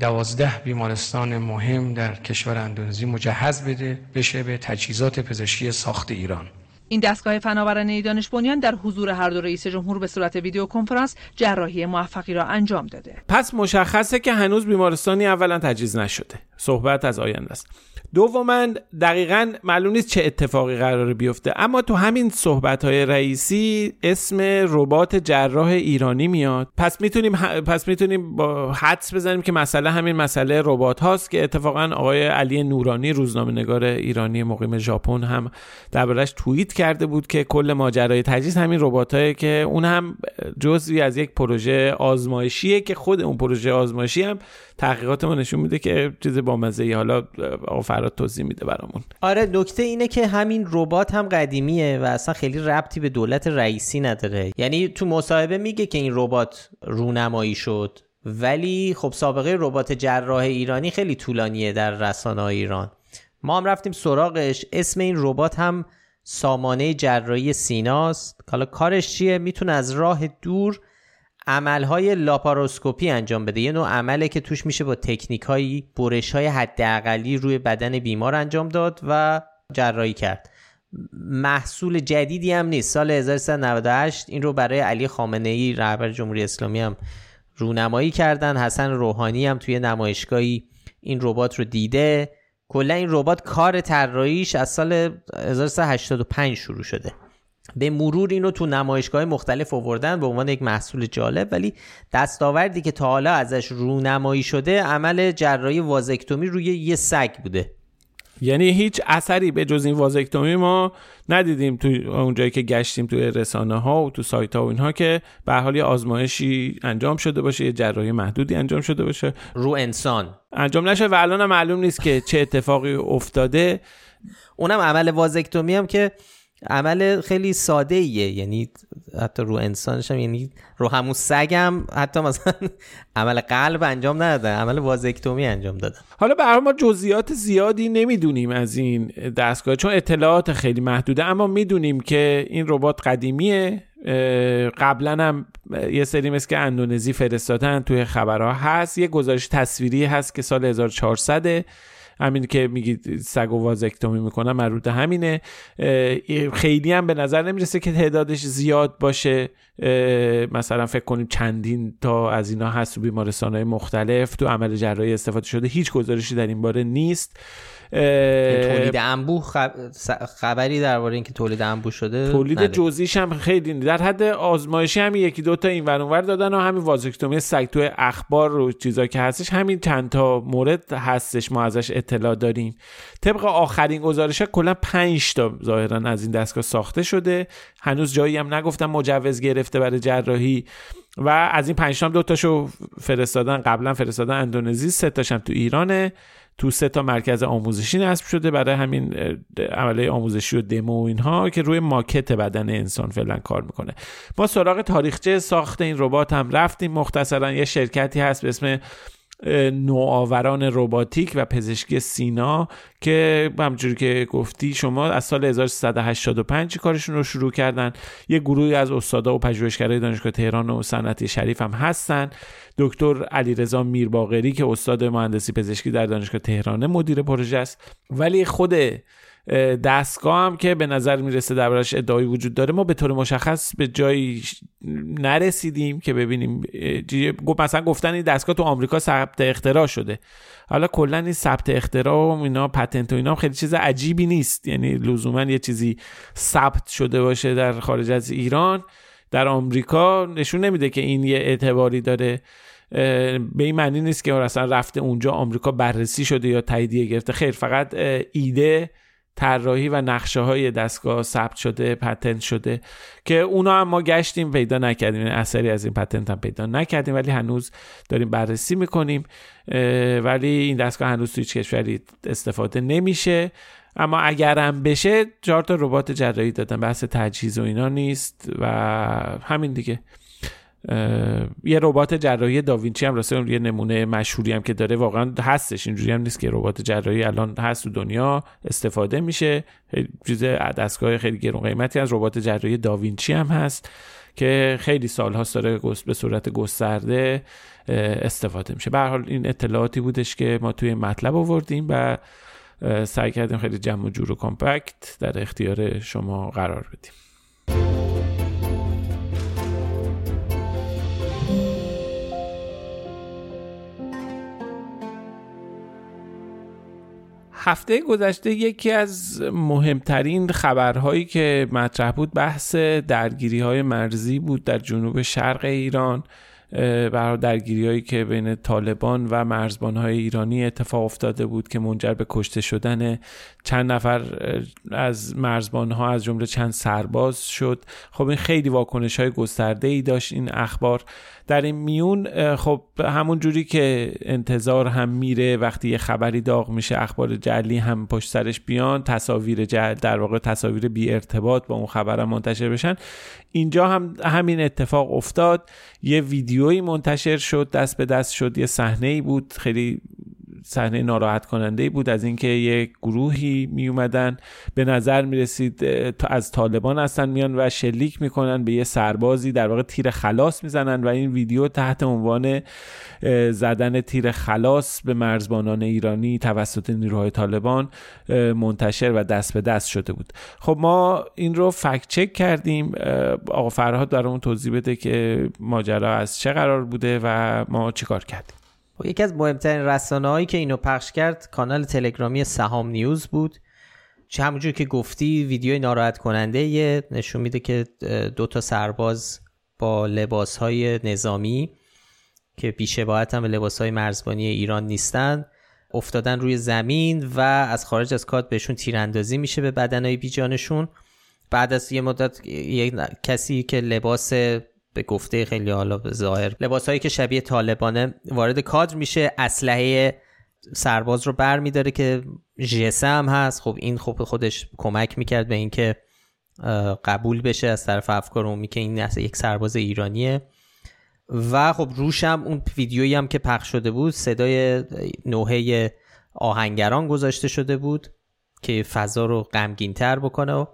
Speaker 4: دوازده بیمارستان مهم در کشور اندونزی مجهز بده بشه به تجهیزات پزشکی ساخت ایران.
Speaker 5: این دستگاه فناورانه دانش بنیان در حضور هر دو رئیس جمهور به صورت ویدیو کنفرانس جراحی موفقی را انجام داده.
Speaker 2: پس مشخصه که هنوز بیمارستانی اولا تجهیز نشده. صحبت از آینده است. دوما دقیقا معلوم نیست چه اتفاقی قرار بیفته. اما تو همین صحبت های رئیسی اسم ربات جراح ایرانی میاد. پس می‌تونیم پس می‌تونیم با حدس بزنیم که مسئله همین مسئله ربات هاست که اتفاقا آقای علی نورانی روزنامه نگار ایرانی مقیم ژاپن هم دربارش توییت کرده بود که کل ماجرای تجهیز همین ربات که اون هم جزوی از یک پروژه آزمایشیه که خود اون پروژه آزمایشی هم تحقیقات ما نشون میده که چیز با مزه حالا فراد توضیح میده برامون.
Speaker 1: آره نکته اینه که همین ربات هم قدیمیه و اصلا خیلی ربطی به دولت رئیسی نداره. یعنی تو مصاحبه میگه که این ربات رونمایی شد ولی خب سابقه ربات جراح ایرانی خیلی طولانیه در رسانه ایران. ما هم رفتیم سراغش. اسم این ربات هم سامانه جراحی سیناست. حالا کارش چیه؟ می‌تونه از راه دور عملهای لاپاروسکوپی انجام بده. یه نوع عمله که توش میشه با تکنیک های برش های حداقلی روی بدن بیمار انجام داد و جراحی کرد. محصول جدیدی هم نیست. سال 1398 این رو برای علی خامنه ای رهبر جمهوری اسلامی هم رونمایی کردن. حسن روحانی هم توی نمایشگاهی این ربات رو دیده. کلا این ربات کار طراحیش از سال 1385 شروع شده. به مرور اینو تو نمایشگاه مختلف آوردن به عنوان یک محصول جالب ولی دستاوردی که تا حالا ازش رونمایی شده عمل جراحی وازکتومی روی یه سگ بوده.
Speaker 2: یعنی هیچ اثری به جز این وازکتومی ما ندیدیم تو اونجایی که گشتیم توی رسانه ها و تو سایت ها و اینها که به حال یه آزمایشی انجام شده باشه یه جراحی محدودی انجام شده باشه.
Speaker 1: رو انسان.
Speaker 2: انجام نشه و الان معلوم نیست که چه اتفاقی افتاده.
Speaker 1: اونم عمل وازکتومی هم که عمل خیلی ساده ایه یعنی حتی رو انسانش هم یعنی رو همون سگم حتی مثلا عمل قلب انجام ندادن عمل وازکتومی انجام دادن.
Speaker 2: حالا به ما جزئیات زیادی نمی‌دونیم از این دستگاه چون اطلاعات خیلی محدوده. اما می‌دونیم که این ربات قدیمیه. قبلا هم یه سری مثل که اندونزی فرستادن توی خبرها هست. یه گزارش تصویری هست که سال 1400 همین که میگید سگ و وازکتومی می‌کنن مربوط همینه. خیلی هم به نظر نمی‌رسه که تعدادش زیاد باشه. مثلا فکر کنید چندین تا از اینا هست تو بیمارستان های مختلف. تو عمل جراحی استفاده شده. هیچ گزارشی در این باره نیست.
Speaker 1: تولید انبوه خبری درباره اینکه تولید انبوه شده
Speaker 2: تولید جزئیش هم خیلی در حد آزمایشی همین یکی دوتا این ور دادن و همین وازکتومی سگ تو اخبار رو چیزا که هستش همین چند تا مورد هستش ما ازش اطلاع داریم. طبق آخرین گزارش کلا 5 تا ظاهرا از این دستگاه ساخته شده. هنوز جایی هم نگفتم مجوز گرفته برای جراحی. و از این 5 تا هم دو تاشو فرستادن قبلا فرستادن اندونزی سه تاشم تو ایرانه. تو سه تا مرکز آموزشی نصب شده برای همین عمله آموزشی و دمو و اینها که روی ماکت بدن انسان فعلا کار می‌کنه. ما سراغ تاریخچه ساخت این ربات هم رفتیم. مختصرا یه شرکتی هست به اسم نوآوران روباتیک و پزشکی سینا که همجوری که گفتی شما از سال 1385 کارشون رو شروع کردن. یه گروهی از استادا و پژوهشگرای دانشگاه تهران و صنعتی شریف هم هستن. دکتر علیرضا میرباقری که استاد مهندسی پزشکی در دانشگاه تهران مدیر پروژه است. ولی خود دستگاه هم که به نظر می‌رسه دربارش ادعایی وجود داره ما به طور مشخص به جایی نرسیدیم که ببینیم مثلا گفتن این دستگاه تو آمریکا ثبت اختراع شده. حالا کلا این ثبت اختراع و اینا پتنت و اینا خیلی چیز عجیبی نیست. یعنی لزوما یه چیزی ثبت شده باشه در خارج از ایران. در آمریکا نشون نمیده که این یه اعتباری داره به این معنی نیست که اصلا رفته اونجا آمریکا بررسی شده یا تاییدیه گرفته. خیر فقط ایده طراحی و نقشه های دستگاه ثبت شده پتنت شده که اونا هم ما گشتیم پیدا نکردیم. یعنی اثری از این پتنت هم پیدا نکردیم ولی هنوز داریم بررسی می‌کنیم. ولی این دستگاه هنوز تو هیچ کشوری استفاده نمیشه. اما اگرم بشه چهار تا ربات جراحی دادن بحث تجهیز و اینا نیست و همین دیگه. یه ربات جراحی داوینچی هم راسته یه نمونه مشهوری هم که داره واقعا هستش اینجوری هم نیست که ربات جراحی الان هست تو دنیا استفاده میشه. چیز دستگاه خیلی گرون قیمتی از ربات جراحی داوینچی هم هست که خیلی سال هاست داره به صورت گسترده استفاده میشه. به حال این اطلاعاتی بودش که ما توی مطلب آوردیم و سعی کردیم خیلی جمع و جور و کامپکت در اختیار شما قرار بدیم. هفته گذشته یکی از مهمترین خبرهایی که مطرح بود بحث درگیری های مرزی بود در جنوب شرق ایران. برای درگیری هایی که بین طالبان و مرزبان های ایرانی اتفاق افتاده بود که منجر به کشته شدن چند نفر از مرزبان ها از جمله چند سرباز شد. خب این خیلی واکنش های گسترده ای داشت این اخبار. در این میون خب همون جوری که انتظار هم میره وقتی یه خبری داغ میشه اخبار جلی هم پشت سرش بیان تصاویر جل در واقع تصاویر بی ارتباط با اون خبر منتشر بشن. اینجا هم همین اتفاق افتاد. یه ویدیویی منتشر شد دست به دست شد یه صحنه ای بود. خیلی صحنه ناراحت کننده بود از اینکه یک گروهی می اومدن به نظر می رسید از طالبان هستن میان و شلیک می‌کنن به یه سربازی در واقع تیر خلاص می‌زنن و این ویدیو تحت عنوان زدن تیر خلاص به مرزبانان ایرانی توسط نیروهای طالبان منتشر و دست به دست شده بود. خب ما این رو فکت چک کردیم. آقا فرهاد برامون توضیح بده که ماجرا از چه قرار بوده و ما چیکار کردیم.
Speaker 1: یکی از مهمترین رسانه هایی که اینو پخش کرد کانال تلگرامی سهام نیوز بود. چه همونجور که گفتی ویدیوی ناراحت کننده یه نشون میده که دو تا سرباز با لباس های نظامی که بیشباهت هم لباس های مرزبانی ایران نیستن افتادن روی زمین و از خارج از کات بهشون تیراندازی میشه به بدنهای بیجانشون. بعد از یه مدت یک کسی که لباس به گفته خیلی حالا به ظاهر. لباس هایی که شبیه طالبانه وارد کادر میشه اسلحه سرباز رو بر میداره که جسم هست. خب این خب خودش کمک می‌کرد به اینکه قبول بشه از طرف افکار عمومی که این یک سرباز ایرانیه. و خب روشم اون ویدیویی هم که پخش شده بود صدای نوحه آهنگران گذاشته شده بود که فضا رو غمگین بکنه و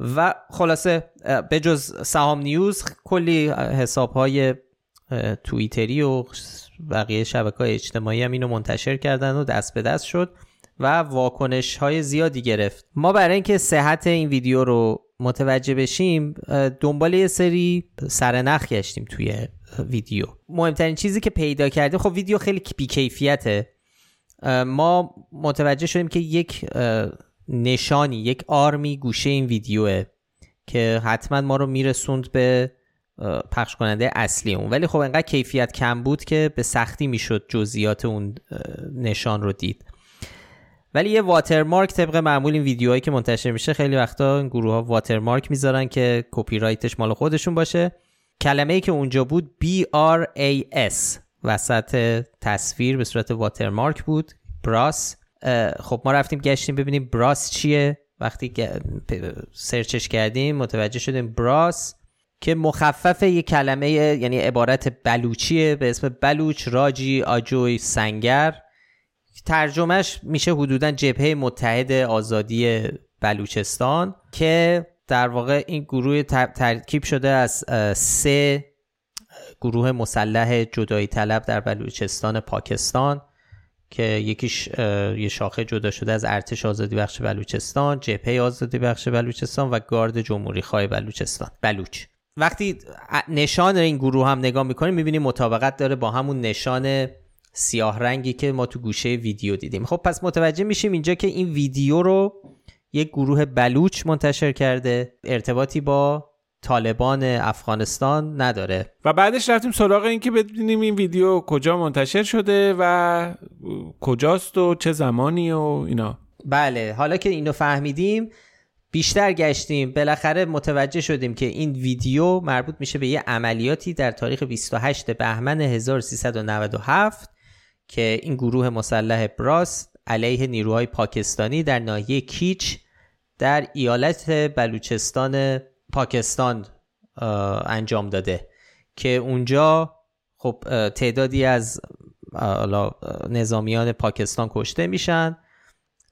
Speaker 1: و خلاصه به جز سهام نیوز کلی حساب های توییتری و بقیه شبکه های اجتماعی هم اینو منتشر کردن و دست به دست شد و واکنش های زیادی گرفت. ما برای اینکه صحت این ویدیو رو متوجه بشیم دنبال یه سری سرنخ گشتیم توی ویدیو. مهمترین چیزی که پیدا کردیم خب ویدیو خیلی بیکیفیته. ما متوجه شدیم که یک نشانی یک آرمی گوشه این ویدیوه که حتما ما رو میرسوند به پخش کننده اصلی اون. ولی خب انقدر کیفیت کم بود که به سختی می‌شد جزئیات اون نشان رو دید. ولی یه واترمارک طبق معمول این ویدیوهایی که منتشر میشه خیلی وقتا این گروه ها واترمارک می‌ذارن که کپی رایتش مال خودشون باشه. کلمه ای که اونجا بود B R A S وسط تصویر به صورت واترمارک بود براس خب ما رفتیم گشتیم ببینیم براس چیه. وقتی سرچش کردیم متوجه شدیم براس که مخفف یه کلمه یعنی عبارت بلوچیه به اسم بلوچ راجی آجوی سنگر. ترجمهش میشه حدودا جبهه متحد آزادی بلوچستان که در واقع این گروه ترکیب شده از سه گروه مسلح جدایی طلب در بلوچستان پاکستان. که یکیش یه شاخه جدا شده از ارتش آزادی بخش بلوچستان جبهه آزادی بخش بلوچستان و گارد جمهوری خواه بلوچستان بلوچ. وقتی نشان این گروه هم نگاه می‌کنیم می‌بینیم مطابقت داره با همون نشان سیاه رنگی که ما تو گوشه ویدیو دیدیم. خب پس متوجه میشیم اینجا که این ویدیو رو یک گروه بلوچ منتشر کرده ارتباطی با طالبان افغانستان نداره.
Speaker 2: و بعدش رفتیم سراغ اینکه ببینیم این ویدیو کجا منتشر شده و کجاست و چه زمانی و اینا.
Speaker 1: بله حالا که اینو فهمیدیم بیشتر گشتیم. بالاخره متوجه شدیم که این ویدیو مربوط میشه به یه عملیاتی در تاریخ 28 بهمن 1397 که این گروه مسلح براس علیه نیروهای پاکستانی در ناحیه کیچ در ایالت بلوچستان پاکستان انجام داده. که اونجا خب تعدادی از نظامیان پاکستان کشته میشن.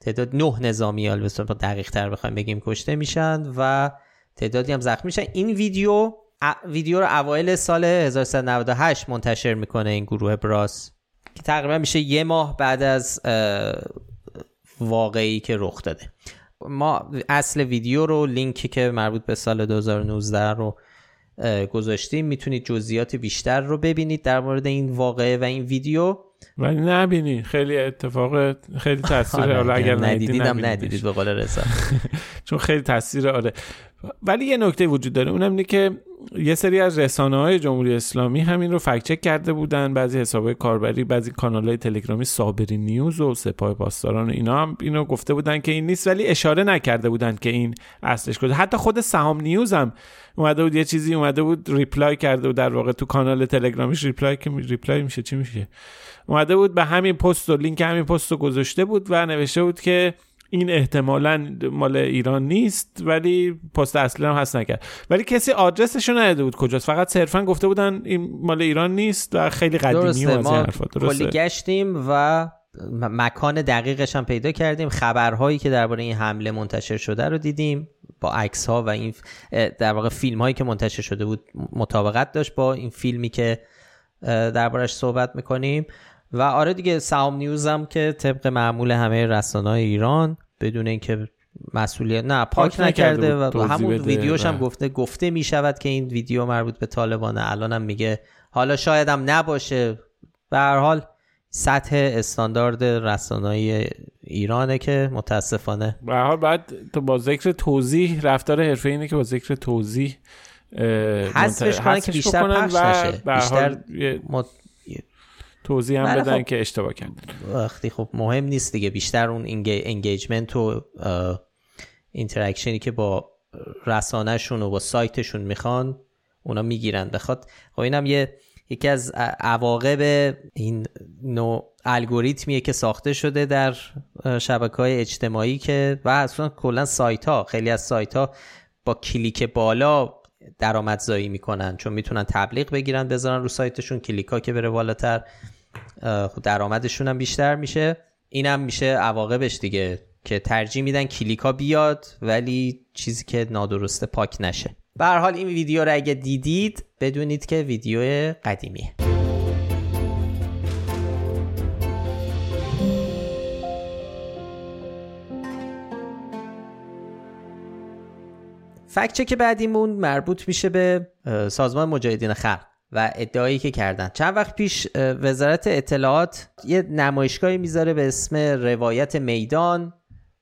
Speaker 1: تعداد نه نظامی به دقیق تر بخوایم بگیم کشته میشن و تعدادی هم زخمی میشن. این ویدیو ویدیو رو اوایل سال 1398 منتشر می‌کنه این گروه براس که تقریبا میشه یه ماه بعد از واقعی که رخ داده. ما اصل ویدیو رو لینکی که مربوط به سال 2019 رو گذاشتیم می‌تونید جزئیات بیشتر رو ببینید در مورد این واقعه و این ویدیو.
Speaker 2: ولی نبینی. خیلی اتفاق خیلی تاثیر آره
Speaker 1: حالا اگر ندیدیدم ندیدید به قول رسا
Speaker 2: چون خیلی تاثیر آره. ولی یه نکته وجود داره. اونم اینه که یه سری از رسانه های جمهوری اسلامی همین رو فکچک کرده بودن. بعضی حساب کاربری بعضی کانال های تلگرامی صابری نیوز و سپاه پاسداران اینا هم اینو گفته بودن که این نیست. ولی اشاره نکرده بودن که این اصلش کجا حتی خود سهام نیوز هم اومده بود یه چیزی اومده بود reply کرده بود در واقع تو کانال تلگرامیش. reply که reply میشه چی میشه؟ اومده بود به همین پست و لینک همین پست رو گذاشته بود و نوشته بود که این احتمالا مال ایران نیست ولی پست اصلی هم هست نکرد. ولی کسی آدرسش رو نداده بود کجاست. فقط صرفا گفته بودن این مال ایران نیست و خیلی قدیمی و از
Speaker 1: این گشتیم و مکان دقیقش هم پیدا کردیم. خبرهایی که درباره این حمله منتشر شده رو دیدیم. با عکس ها و این در واقع فیلم هایی که منتشر شده بود مطابقت داشت با این فیلمی که دربارش صحبت می‌کنیم. و آره دیگه سهام نیوز هم که طبق معمول همه رسانه های ایران بدون اینکه مسئولیت نه پاک, نکرده و همون ویدیوش هم گفته گفته می شود که این ویدیو مربوط به طالبانه. الانم میگه حالا شاید هم نباشه. به هر حال سطح استاندارد رسانه‌ای ایرانه که متاسفانه.
Speaker 2: به حال بعد تو با ذکر توضیح رفتار حرفه اینه که با ذکر توضیح
Speaker 1: حذفش کنن که بیشتر پخش نشه. بیشتر.
Speaker 2: توضیح هم بدن خب... که اشتباه کردن.
Speaker 1: وقتی خب مهم نیست دیگه بیشتر اون engagement و interaction ی که با رسانهشون و با سایتشون می‌خوان اونا می‌گیرن. بخواد خب اینم یه یکی از عواقب این نوع الگوریتمیه که ساخته شده در شبکه های اجتماعی که و اصلا کلا سایت ها خیلی از سایت ها با کلیک بالا درآمدزایی می‌کنن چون می‌تونن تبلیغ بگیرن بذارن رو سایتشون کلیک ها که بره بالاتر. درآمدشون هم بیشتر میشه. اینم میشه عواقبش دیگه که ترجیح میدن کلیک ها بیاد ولی چیزی که نادرسته پاک نشه. به حال این ویدیو رو اگه دیدید بدونید که ویدیو قدیمیه. فکچه که بعدیمون مربوط میشه به سازمان مجاهدین خلق. و ادعایی که کردن. چند وقت پیش وزارت اطلاعات یه نمایشگاهی می‌ذاره به اسم روایت میدان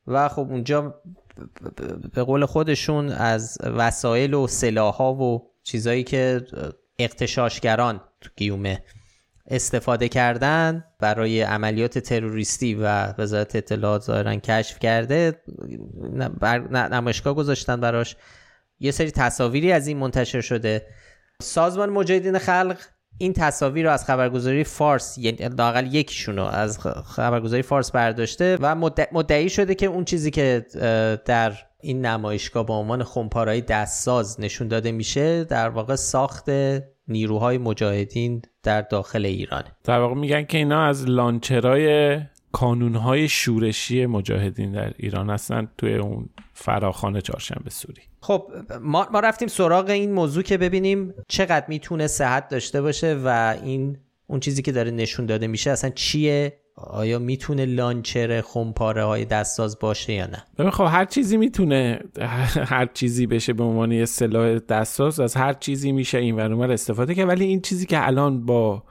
Speaker 1: و خب اونجا به قول خودشون از وسایل و ها و چیزایی که اقتشاشگران تو گیومه استفاده کردن برای عملیات تروریستی و وزارت اطلاعات ظاهرا کشف کرده. نمایشگاه گذاشتن براش. یه سری تصاویری از این منتشر شده. سازمان مجاهدین خلق این تصاویر رو از خبرگزاری فارس یعنی لاقل یکیشون رو از خبرگزاری فارس برداشته و مدعی شده که اون چیزی که در این نمایشگاه با عنوان خمپارهای دستساز نشون داده میشه در واقع ساخت نیروهای مجاهدین در داخل ایرانه.
Speaker 2: در واقع میگن که اینا از لانچرای کانونهای شورشی مجاهدین در ایران هستن توی اون فراخانه چهارشنبه سوری.
Speaker 1: خب ما, ما رفتیم سراغ این موضوع که ببینیم چقدر می‌تونه صحت داشته باشه و این اون چیزی که داره نشون داده میشه اصلا چیه؟ آیا می‌تونه لانچر خمپاره های دستساز باشه یا نه؟
Speaker 2: ببین خب هر چیزی می‌تونه هر چیزی بشه به عنوان یه سلاح دستساز از هر چیزی میشه این ورمر استفاده که ولی این چیزی که الان با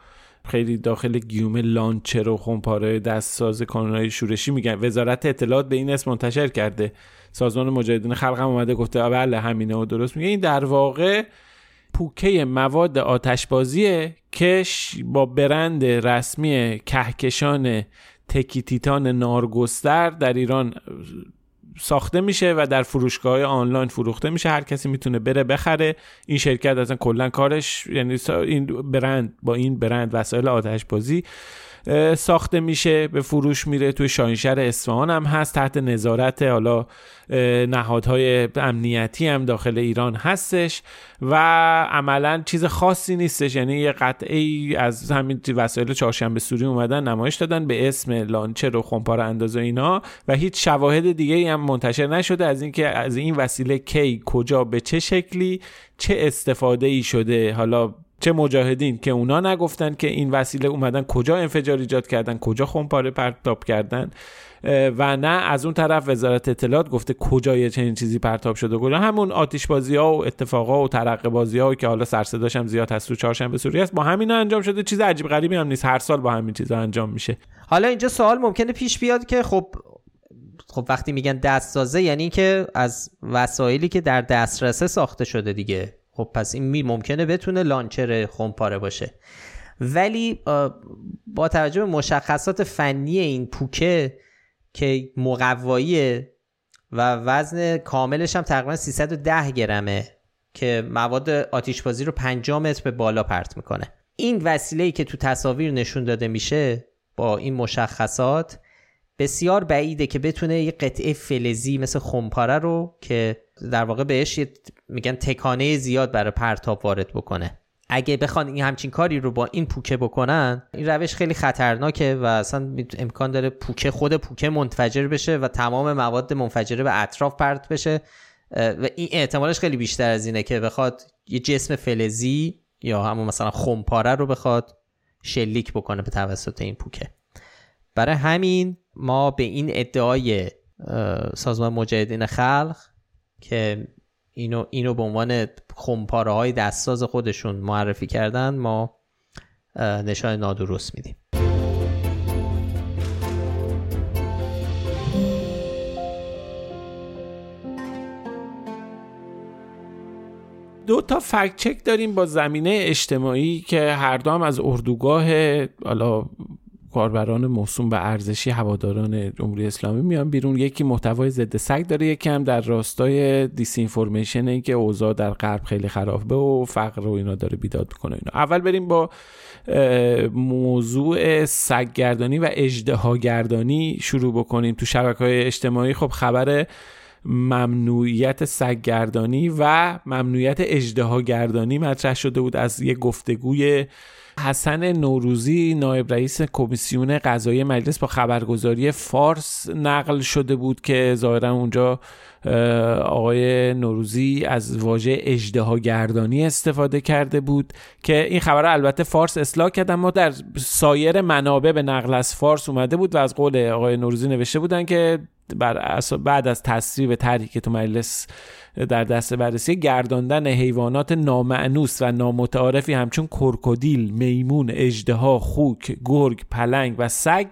Speaker 2: خیلی داخل گیوم لانچر و خمپاره دستساز کانونهای شورشی میگن. وزارت اطلاعات به این اسم منتشر کرده. سازمان مجاهدین خلق هم اومده گفته بله همینه و درست میگه. این در واقع پوکه مواد آتشبازیه که با برند رسمی کهکشان تکیتیتان نارگستر در ایران ساخته میشه و در فروشگاه آنلاین فروخته میشه. هر کسی می‌تونه بره بخره. این شرکت اصلا کلا کارش یعنی این برند با این برند وسایل آتش بازی ساخته میشه به فروش میره توی شاهینشهر اصفهان هم هست تحت نظارت حالا نهادهای امنیتی هم داخل ایران هستش و عملا چیز خاصی نیستش یعنی یه قطعه ای از همین وسایل چهارشنبه سوری اومدن نمایش دادن به اسم لانچر و خمپار اندازه اینا و هیچ شواهد دیگه هم منتشر نشده از اینکه از این وسیله کی کجا به چه شکلی چه استفاده ای شده حالا چه مجاهدین که اونا نگفتن که این وسیله اومدن کجا انفجار ایجاد کردن کجا خمپاره پرتاب کردن و نه از اون طرف وزارت اطلاعات گفته کجا یه چنین چیزی پرتاب شده. کجا؟ همون آتیش بازی ها و اتفاقا و ترقه بازی ها که حالا سرصداش هم زیاد هست تو چهارشنبه سوری است با همینا انجام شده. چیز عجیب غریبی هم نیست. هر سال با همین چیزا انجام میشه.
Speaker 1: حالا اینجا سوال ممکنه پیش بیاد که خب خب وقتی میگن دست سازه یعنی که از وسایلی که در دسترسه ساخته شده دیگه. خب پس این می ممکنه بتونه لانچر خمپاره باشه. ولی با توجه به مشخصات فنی این پوکه که مقواییه و وزن کاملش هم تقریبا 310 گرمه که مواد آتیشبازی رو 5 متر به بالا پرت می‌کنه. این وسیله که تو تصاویر نشون داده میشه با این مشخصات بسیار بعیده که بتونه یه قطعه فلزی مثل خمپاره رو که در واقع بهش میگن تکانه زیاد برای پرتاب وارد بکنه. اگه بخوان این همچین کاری رو با این پوکه بکنن این روش خیلی خطرناکه و اصلا امکان داره پوکه خود پوکه منفجر بشه و تمام مواد منفجره به اطراف پرت بشه. و این احتمالش خیلی بیشتر از اینه که بخواد یه جسم فلزی یا همون مثلا خمپاره رو بخواد شلیک بکنه به توسط این پوکه. برای همین ما به این ادعای سازمان مجاهدین خلق که اینو اینو به عنوان خمپاره های دستساز خودشون معرفی کردن ما نشان نادرست میدیم.
Speaker 2: دو تا فکت چک داریم با زمینه اجتماعی که هر دو هم از اردوگاه حالا کاربران موسوم به ارزشی هواداران جمهوری اسلامی میان بیرون. یکی محتوای ضد سگ داره یکی هم در راستای دیس اینفورمیشن که اوضاع در غرب خیلی خرابه و فقر و اینا داره بیداد می‌کنه اینا. اول بریم با موضوع سگگردانی و اجدهاگردانی شروع بکنیم. تو شبکه های اجتماعی خب خبر ممنوعیت سگگردانی و ممنوعیت اجدهاگردانی مطرح شده بود از یک گفتگوی حسن نوروزی نایب رئیس کمیسیون قضایی مجلس با خبرگزاری فارس نقل شده بود که ظاهرا اونجا آقای نوروزی از واژه اجدها گردانی استفاده کرده بود که این خبر البته فارس اصلاح کرد اما در سایر منابع به نقل از فارس اومده بود و از قول آقای نوروزی نوشته بودن که بر بعد از تصریب طرحی که تو مجلس در دست بررسی گرداندن حیوانات نامعنوس و نامتعارفی همچون کرکودیل، میمون، اژدها، خوک، گرگ، پلنگ و سگ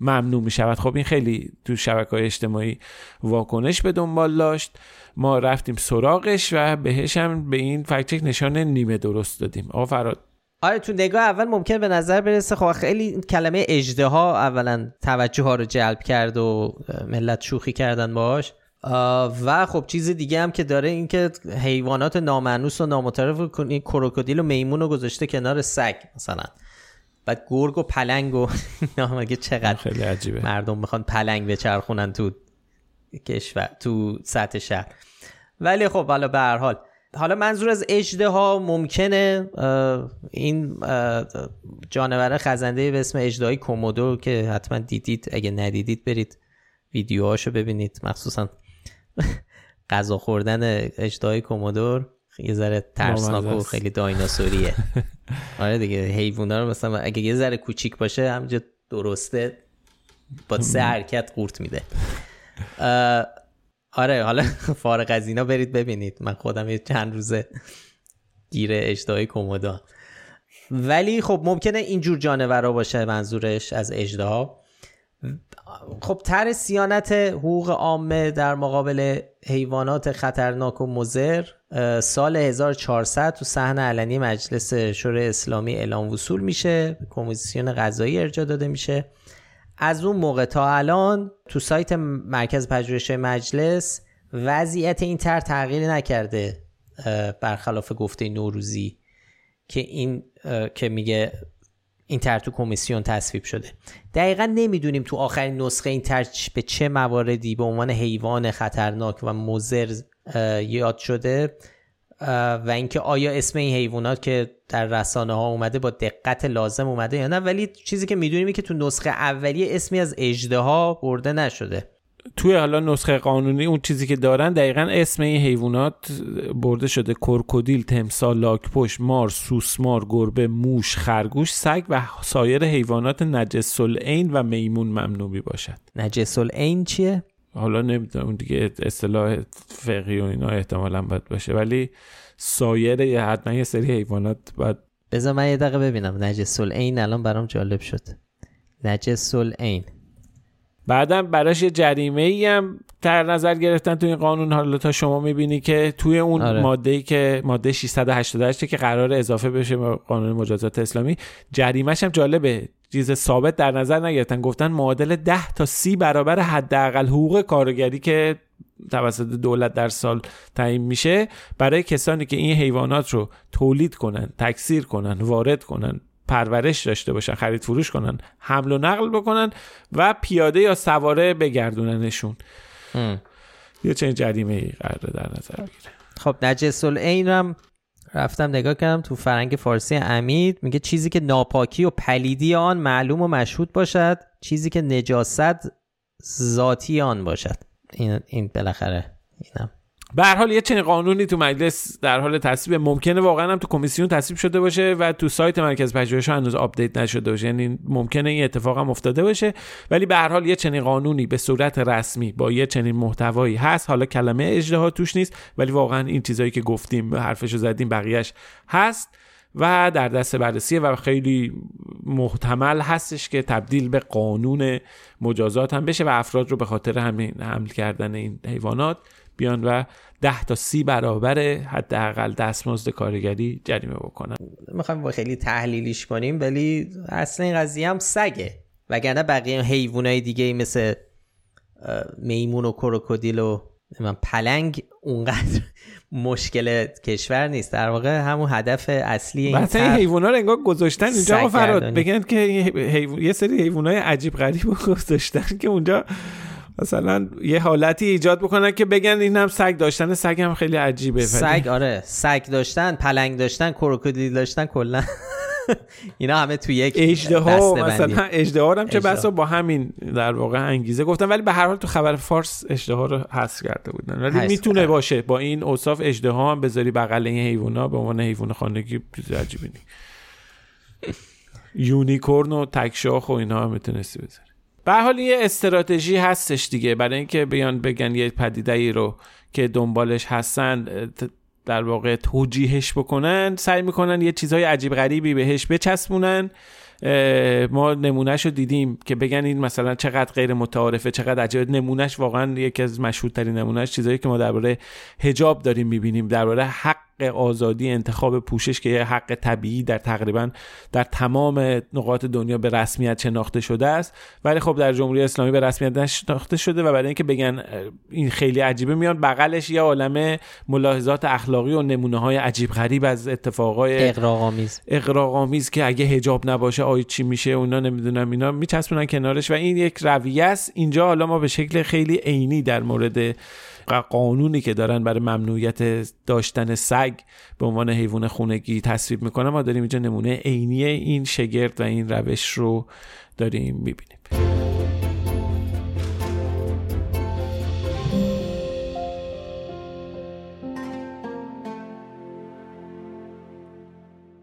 Speaker 2: ممنوع می شود خب این خیلی تو شبکه های اجتماعی واکنش به دنبال داشت. ما رفتیم سراغش و بهش هم به این فکچک نشان نیمه درست دادیم. آقا فراد.
Speaker 1: آره تو نگاه اول ممکن به نظر برسه خب خیلی کلمه اجدها اولا توجه ها رو جلب کرد و ملت شوخی کردن باش و خب چیز دیگه هم که داره این که حیوانات نامعنوس و نامتعارف این کروکودیل و میمون رو گذاشته کنار سگ مثلا. بعد گرگ و پلنگ و مگه چقدر
Speaker 2: خیلی عجیبه.
Speaker 1: مردم می‌خوان پلنگ بچرخونن تو کشور تو سطح شهر. ولی خب حالا به هر حال. حالا منظور از اجده ها ممکنه این جانور خزنده به اسم اجده های کومودو که حتما دیدید. اگه ندیدید برید ویدیوهاشو ببینید. مخصوصا غذا خوردن اجدهای کومودور یه ذره ترسناک و خیلی دایناسوریه. آره دیگه حیوونا رو مثلا اگه یه ذره کوچیک باشه همینجا درسته با سه حرکت قورت میده. آره حالا فارغ از اینا برید ببینید. من خودم یه چند روزه گیر اجدهای کومودا ولی خب ممکنه اینجور جانورا باشه منظورش از اجدها خب تر سیانت حقوق عامه در مقابل حیوانات خطرناک و مزر سال 1400 تو صحن علنی مجلس شورای اسلامی اعلام وصول میشه کمیسیون قضایی ارجا داده میشه. از اون موقع تا الان تو سایت مرکز پژوهش مجلس وضعیت این تر تغییری نکرده برخلاف گفته نوروزی که این که میگه این تر تو کمیسیون تصویب شده. دقیقا نمی‌دونیم تو آخرین نسخه این تر به چه مواردی به عنوان حیوان خطرناک و مزر یاد شده. و اینکه آیا اسم این حیوانات که در رسانه ها اومده با دقت لازم اومده یا نه ولی چیزی که می‌دونیم که تو نسخه اولیه اسمی از اجده ها برده نشده.
Speaker 2: توی حالا نسخه قانونی اون چیزی که دارن دقیقا اسم این حیوانات برده شده. کرکودیل تمسال لاکپشت مار سوسمار گربه موش خرگوش سگ و سایر حیوانات نجس العین و میمون ممنوع باشد.
Speaker 1: نجس العین چیه؟
Speaker 2: حالا نمی‌دونم اون دیگه اصطلاح فقهی و اینا احتمالا باید باشه. ولی سایر حتما یه سری حیوانات باید
Speaker 1: بذار من یه دقیقه ببینم. نجس العین الان برام جالب شد. نجس العین.
Speaker 2: بعدم براش یه جریمه ای هم در نظر گرفتن تو این قانون. حالا تا شما می‌بینی که توی اون آره. ماده ای که ماده 688 که قرار اضافه بشه به قانون مجازات اسلامی جریمهش هم جالبه. چیز ثابت در نظر نگرفتن. گفتن معادل 10 تا 30 برابر حداقل حقوق کارگری که توسط دولت در سال تعیین میشه برای کسانی که این حیوانات رو تولید کنن تکثیر کنن وارد کنن پرورش داشته باشن خرید فروش کنن حمل و نقل بکنن و پیاده یا سواره بگردوننشون. یه چنین جریمه ای قرار در نظر بگیره
Speaker 1: خب نجس العین هم رفتم نگاه کردم تو فرنگ فارسی امید میگه چیزی که ناپاکی و پلیدی آن معلوم و مشهود باشد چیزی که نجاست ذاتی آن باشد. این این بالاخره اینم.
Speaker 2: به هر حال یه چنین قانونی تو مجلس در حال تصویب ممکنه واقعا هم تو کمیسیون تصویب شده باشه و تو سایت مرکز پژوهش هنوز update نشده باشه. یعنی ممکنه این اتفاق هم افتاده باشه. ولی به هر حال یه چنین قانونی به صورت رسمی با یه چنین محتوایی هست. حالا کلمه اجتهاد توش نیست ولی واقعا این چیزایی که گفتیم حرفشو زدیم بقیهش هست و در دست بررسی و خیلی محتمل هستش که تبدیل به قانون مجازات هم بشه و افراد رو به خاطر همین حمل کردن این حیوانات بیان و ده تا سی برابر حداقل دستمزد کارگری جریمه بکنن.
Speaker 1: می‌خوایم با خیلی تحلیلیش کنیم ولی اصلا این قضیه هم سگه. وگرنه بقیه حیوانای دیگه مثل میمون و کروکودیل و من پلنگ اونقدر مشکل کشور نیست. در واقع همون هدف اصلی
Speaker 2: این مثلا این حیونا رو انگار گذاشتن اینجا فراد. بگن که یه سری حیوانای عجیب غریب گذاشتن که اونجا مثلا یه حالتی ایجاد بکنن که بگن این هم سگ داشتن سگ هم خیلی عجیبه.
Speaker 1: سگ آره. سگ داشتن پلنگ داشتن کروکودیل داشتن کلا. اینا همه تو یک
Speaker 2: اجده ها مثلا اجده هم چه بسا با همین در واقع انگیزه گفتن. ولی به هر حال تو خبر فارس اجده ها رو حذف کرده بودن. ولی می‌تونه باشه. با این اوصاف اجده ها هم بذاری بغل این حیونا به عنوان حیوان خانگی چیز عجیبی نی یونیکورن و تکشاخ و اینا هم می‌تونستی بذاری. به حال یه استراتژی هستش دیگه. برای اینکه بیان بگن یه پدیده ای رو که دنبالش هستن در واقع توجیهش بکنن سعی می‌کنن یه چیزهای عجیب غریبی بهش بچسبونن. ما نمونهش رو دیدیم که بگن این مثلا چقدر غیر متعارفه چقدر عجیب نمونهش واقعا یکی از مشهورترین نمونهش چیزایی که ما درباره حجاب داریم می‌بینیم. درباره حق آزادی انتخاب پوشش که یه حق طبیعی در تقریبا در تمام نقاط دنیا به رسمیت شناخته شده است. ولی خب در جمهوری اسلامی به رسمیت نشناخته شده و برای اینکه بگن این خیلی عجیبه میان بغلش یه عالمه ملاحظات اخلاقی و نمونه های عجیب غریب از اتفاقای
Speaker 1: اقراق‌آمیز
Speaker 2: اقراق‌آمیز که اگه حجاب نباشه آی چی میشه اونا نمی‌دونم اینا میچسبونن کنارش و این یک رویه است. اینجا حالا ما به شکل خیلی عینی در مورد قانونی که دارن برای ممنوعیت داشتن سگ به عنوان حیوان خونگی تصویب می‌کنن ما داریم اینجا نمونه عینی این شگرد و این روش رو داریم می‌بینیم.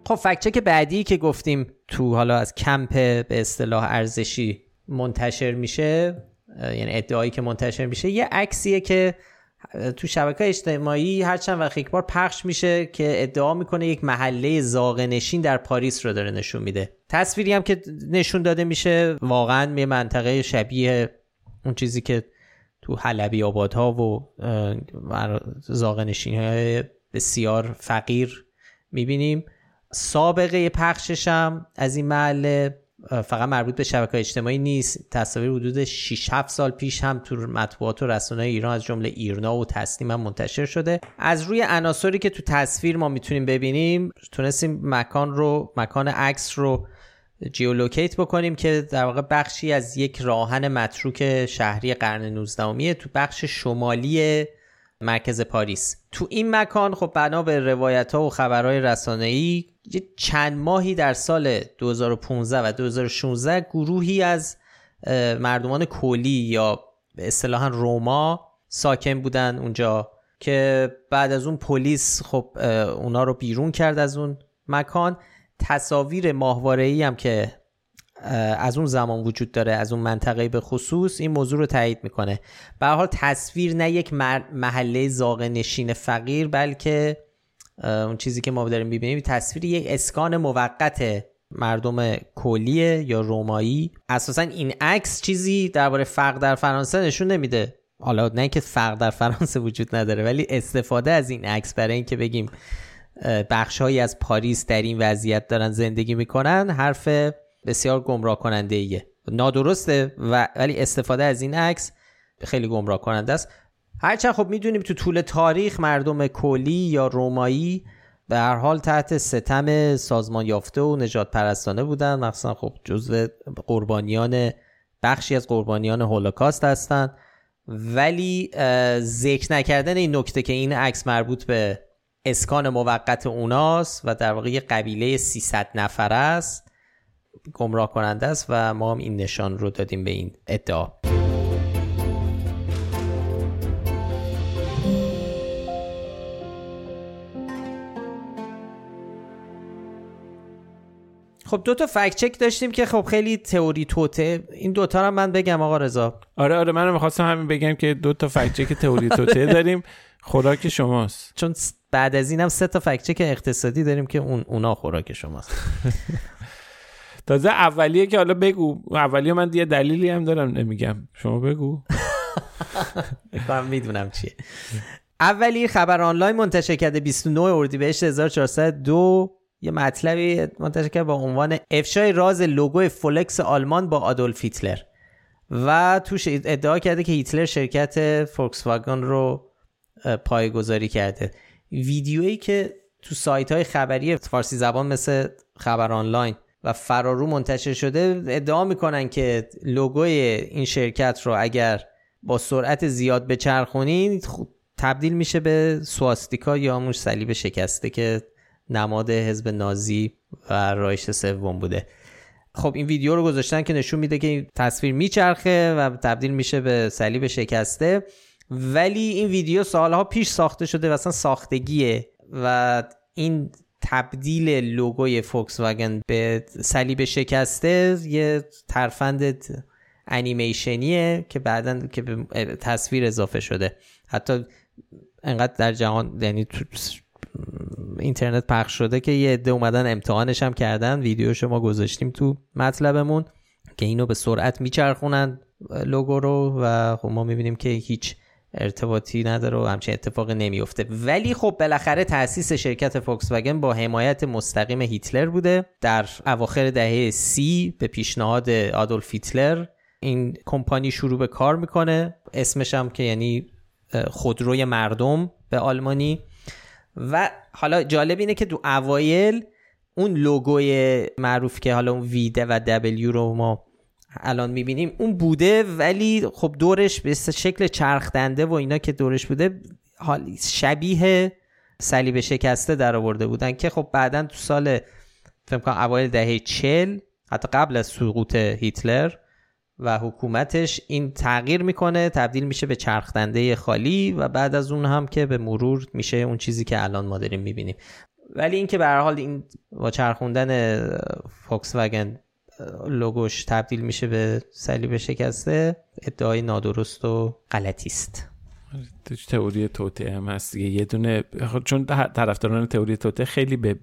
Speaker 1: خب فکچک بعدی که گفتیم تو حالا از کمپ به اصطلاح ارزشی منتشر میشه یعنی ادعایی که منتشر میشه یه عکسیه که تو شبکه اجتماعی هر چند وقت یک بار پخش میشه که ادعا می‌کنه یک محله زاغ نشین در پاریس رو داره نشون میده. تصویری هم که نشون داده میشه واقعا یه منطقه شبیه اون چیزی که تو حلبی آبادها و زاغ نشین های بسیار فقیر می‌بینیم. سابقه پخشش هم از این محله فقط مربوط به شبکه اجتماعی نیست. تصاویر حدود 6 7 سال پیش هم تو مطبوعات و رسانه ایران از جمله ایرنا و تسنیم هم منتشر شده. از روی عناصری که تو تصویر ما می‌تونیم ببینیم تونستیم مکان رو مکان عکس رو جیولوکیت بکنیم که در واقع بخشی از یک راهن متروک شهری قرن 19 تو بخش شمالی مرکز پاریس. تو این مکان خب بنا به روایت ها و خبرهای رسانه ای یه چند ماهی در سال 2015 و 2016 گروهی از مردمان کولی یا به اصطلاح روما ساکن بودن اونجا که بعد از اون پلیس خب اونا رو بیرون کرد از اون مکان. تصاویر ماهواره هم که از اون زمان وجود داره از اون منطقه به خصوص این موضوع رو تایید می‌کنه. به حال تصویر نه یک محله زاغ نشین فقیر بلکه اون چیزی که ما داریم می‌بینیم تصویر یک اسکان موقت مردم کولیه یا رومایی. اساسا این عکس چیزی درباره فرق در فرانسه نشون نمیده. حالا نه که فرق در فرانسه وجود نداره ولی استفاده از این عکس برای اینکه بگیم بخشهایی از پاریس در این وضعیت دارن زندگی می‌کنن حرف بسیار گمراه کننده ایه نادرسته و ولی استفاده از این عکس خیلی گمراه کننده است. هرچند خب می‌دونیم تو طول تاریخ مردم کولی یا رومایی به هر حال تحت ستم سازمان یافته و نجات پرستانه بودن. مخصوصا خب جزو قربانیان بخشی از قربانیان هولوکاست هستند ولی ذکر نکردن این نکته که این عکس مربوط به اسکان موقت اوناست و در واقع یه قبیله 300 نفره است. گمراه کننده است و ما هم این نشان رو دادیم به این ادعا. خب دو تا فکت چک داشتیم که خب خیلی تئوری توته. این دوتا رو من بگم آقا رضا.
Speaker 2: آره آره منم می‌خواستم همین بگم که دو تا فکت چک تئوری توته داریم. خوراک شماست.
Speaker 1: چون بعد از اینم سه تا فکت چک اقتصادی داریم که اون اونا خوراک شماست.
Speaker 2: تازه اولیه که حالا بگو. اولیه من یه دلیلی هم دارم نمیگم. شما بگو.
Speaker 1: من می‌دونم چیه. اولی خبر آنلاین منتشر کرده 29 اردیبهشت 1402 یه مطلبی منتشر کرد با عنوان افشای راز لوگو فولکس آلمان با آدولف هیتلر. و توش ادعا کرده که هیتلر شرکت فولکس واگن رو پایگذاری کرده. ویدیویی که تو سایت های خبری فارسی زبان مثل خبر آنلاین و فرارو منتشر شده ادعا می‌کنن که لوگوی این شرکت رو اگر با سرعت زیاد بچرخونین تبدیل میشه به سواستیکا یا همون صلیب شکسته که نماد حزب نازی و رایش سوم بوده. خب این ویدیو رو گذاشتن که نشون میده که این تصویر میچرخه و تبدیل میشه به صلیب شکسته. ولی این ویدیو سالها پیش ساخته شده و اصلا ساختگیه و این تبدیل لوگوی فوکس واگن به صلیب شکسته یه ترفند انیمیشنیه که بعدا که به تصویر اضافه شده. حتی انقدر در جهان یعنی اینترنت پخش شده که یه عده اومدن امتحانش هم کردن. ویدیو شما گذاشتیم تو مطلبمون که اینو به سرعت میچرخونن لوگو رو و خب ما می‌بینیم که هیچ ارتباطی نداره و همچین اتفاق نمیفته. ولی خب بالاخره تاسیس شرکت فوکس وگن با حمایت مستقیم هیتلر بوده. در اواخر دهه سی به پیشنهاد آدولف هیتلر این کمپانی شروع به کار می‌کنه. اسمش هم که یعنی خودروی مردم به آلمانی. و حالا جالب اینه که تو اوایل اون لوگوی معروف که حالا اون ویده و دبلیو رو ما الان می‌بینیم. اون بوده ولی خب دورش به شکل چرخدنده و اینا که دورش بوده حال شبیه صلیب شکسته در آورده بودن که خب بعدا تو سال فکر کنم اوایل دهه چل حتی قبل از سقوط هیتلر و حکومتش این تغییر می‌کنه تبدیل میشه به چرخدنده خالی و بعد از اون هم که به مرور میشه اون چیزی که الان ما داریم می‌بینیم. ولی اینکه به هر حال این با چرخوندن فوکس وگن لوگوش تبدیل میشه به صلیب شکسته ادعای نادرست و غلطی است
Speaker 2: تئوری توته هم هست دیگه. یه دونه چون طرفداران تئوری توته خیلی به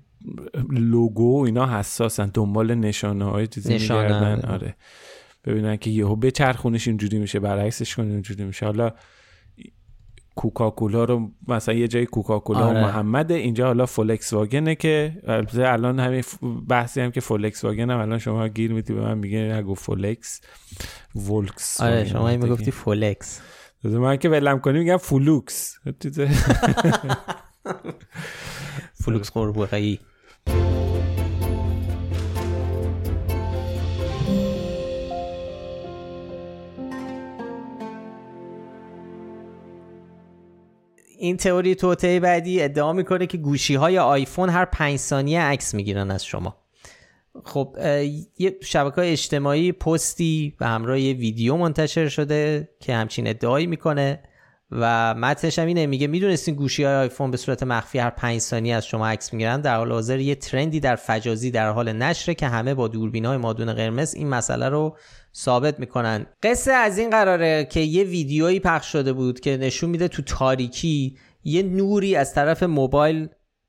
Speaker 2: لوگو اینا حساسن دنبال نشانه های چیزی نشانه آره. ببینن که یهو بچرخونش اینجوری میشه برعکسش کنه اینجوری میشه. حالا کوکاکولا رو مثلا یه جای کوکاکولا آره. و محمد اینجا حالا فولکس واگنه که الان همین بحثی هم که فولکس واگن هم الان شما گیر میدی به من میگه نگو فولکس. ولکس
Speaker 1: آره شما این می‌گفتی فولکس.
Speaker 2: من که ولم کنی میگم فولوکس.
Speaker 1: فولوکس قربوغی این تئوری توته بعدی ادعا می‌کنه که گوشی های آیفون هر پنج ثانیه عکس می‌گیرن از شما. خب یه شبکه اجتماعی پستی به همراه یه ویدیو منتشر شده که همچین ادعایی می‌کنه. و متنش هم اینه میگه می‌دونستین گوشی های آیفون به صورت مخفی هر پنج ثانیه از شما عکس می‌گیرن در حال حاضر یه ترندی در فجازی در حال نشره که همه با دوربین های مادون قرمز این مسئله رو ثابت می‌کنن. قصه از این قراره که یه ویدیویی پخش شده بود که نشون میده تو تاریکی یه نوری از طرف موبایل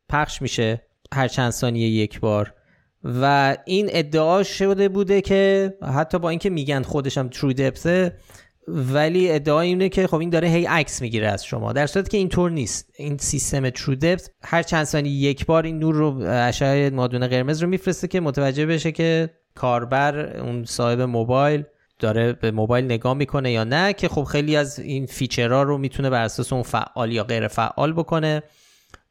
Speaker 1: پخش میشه هر چند ثانیه یک بار. و این ادعا شده بوده که حتی با اینکه میگن خودشم ترو دپسه ولی ادعا اینه که خب این داره هی عکس می‌گیره از شما. در صورتی که اینطور نیست. این سیستم ترو دپت هر چند ثانیه یک بار این نور رو اشعه مادون قرمز رو میفرسته که متوجه بشه که کاربر اون صاحب موبایل داره به موبایل نگاه می‌کنه یا نه که خب خیلی از این فیچرها رو می‌تونه بر اساس اون فعال یا غیر فعال بکنه.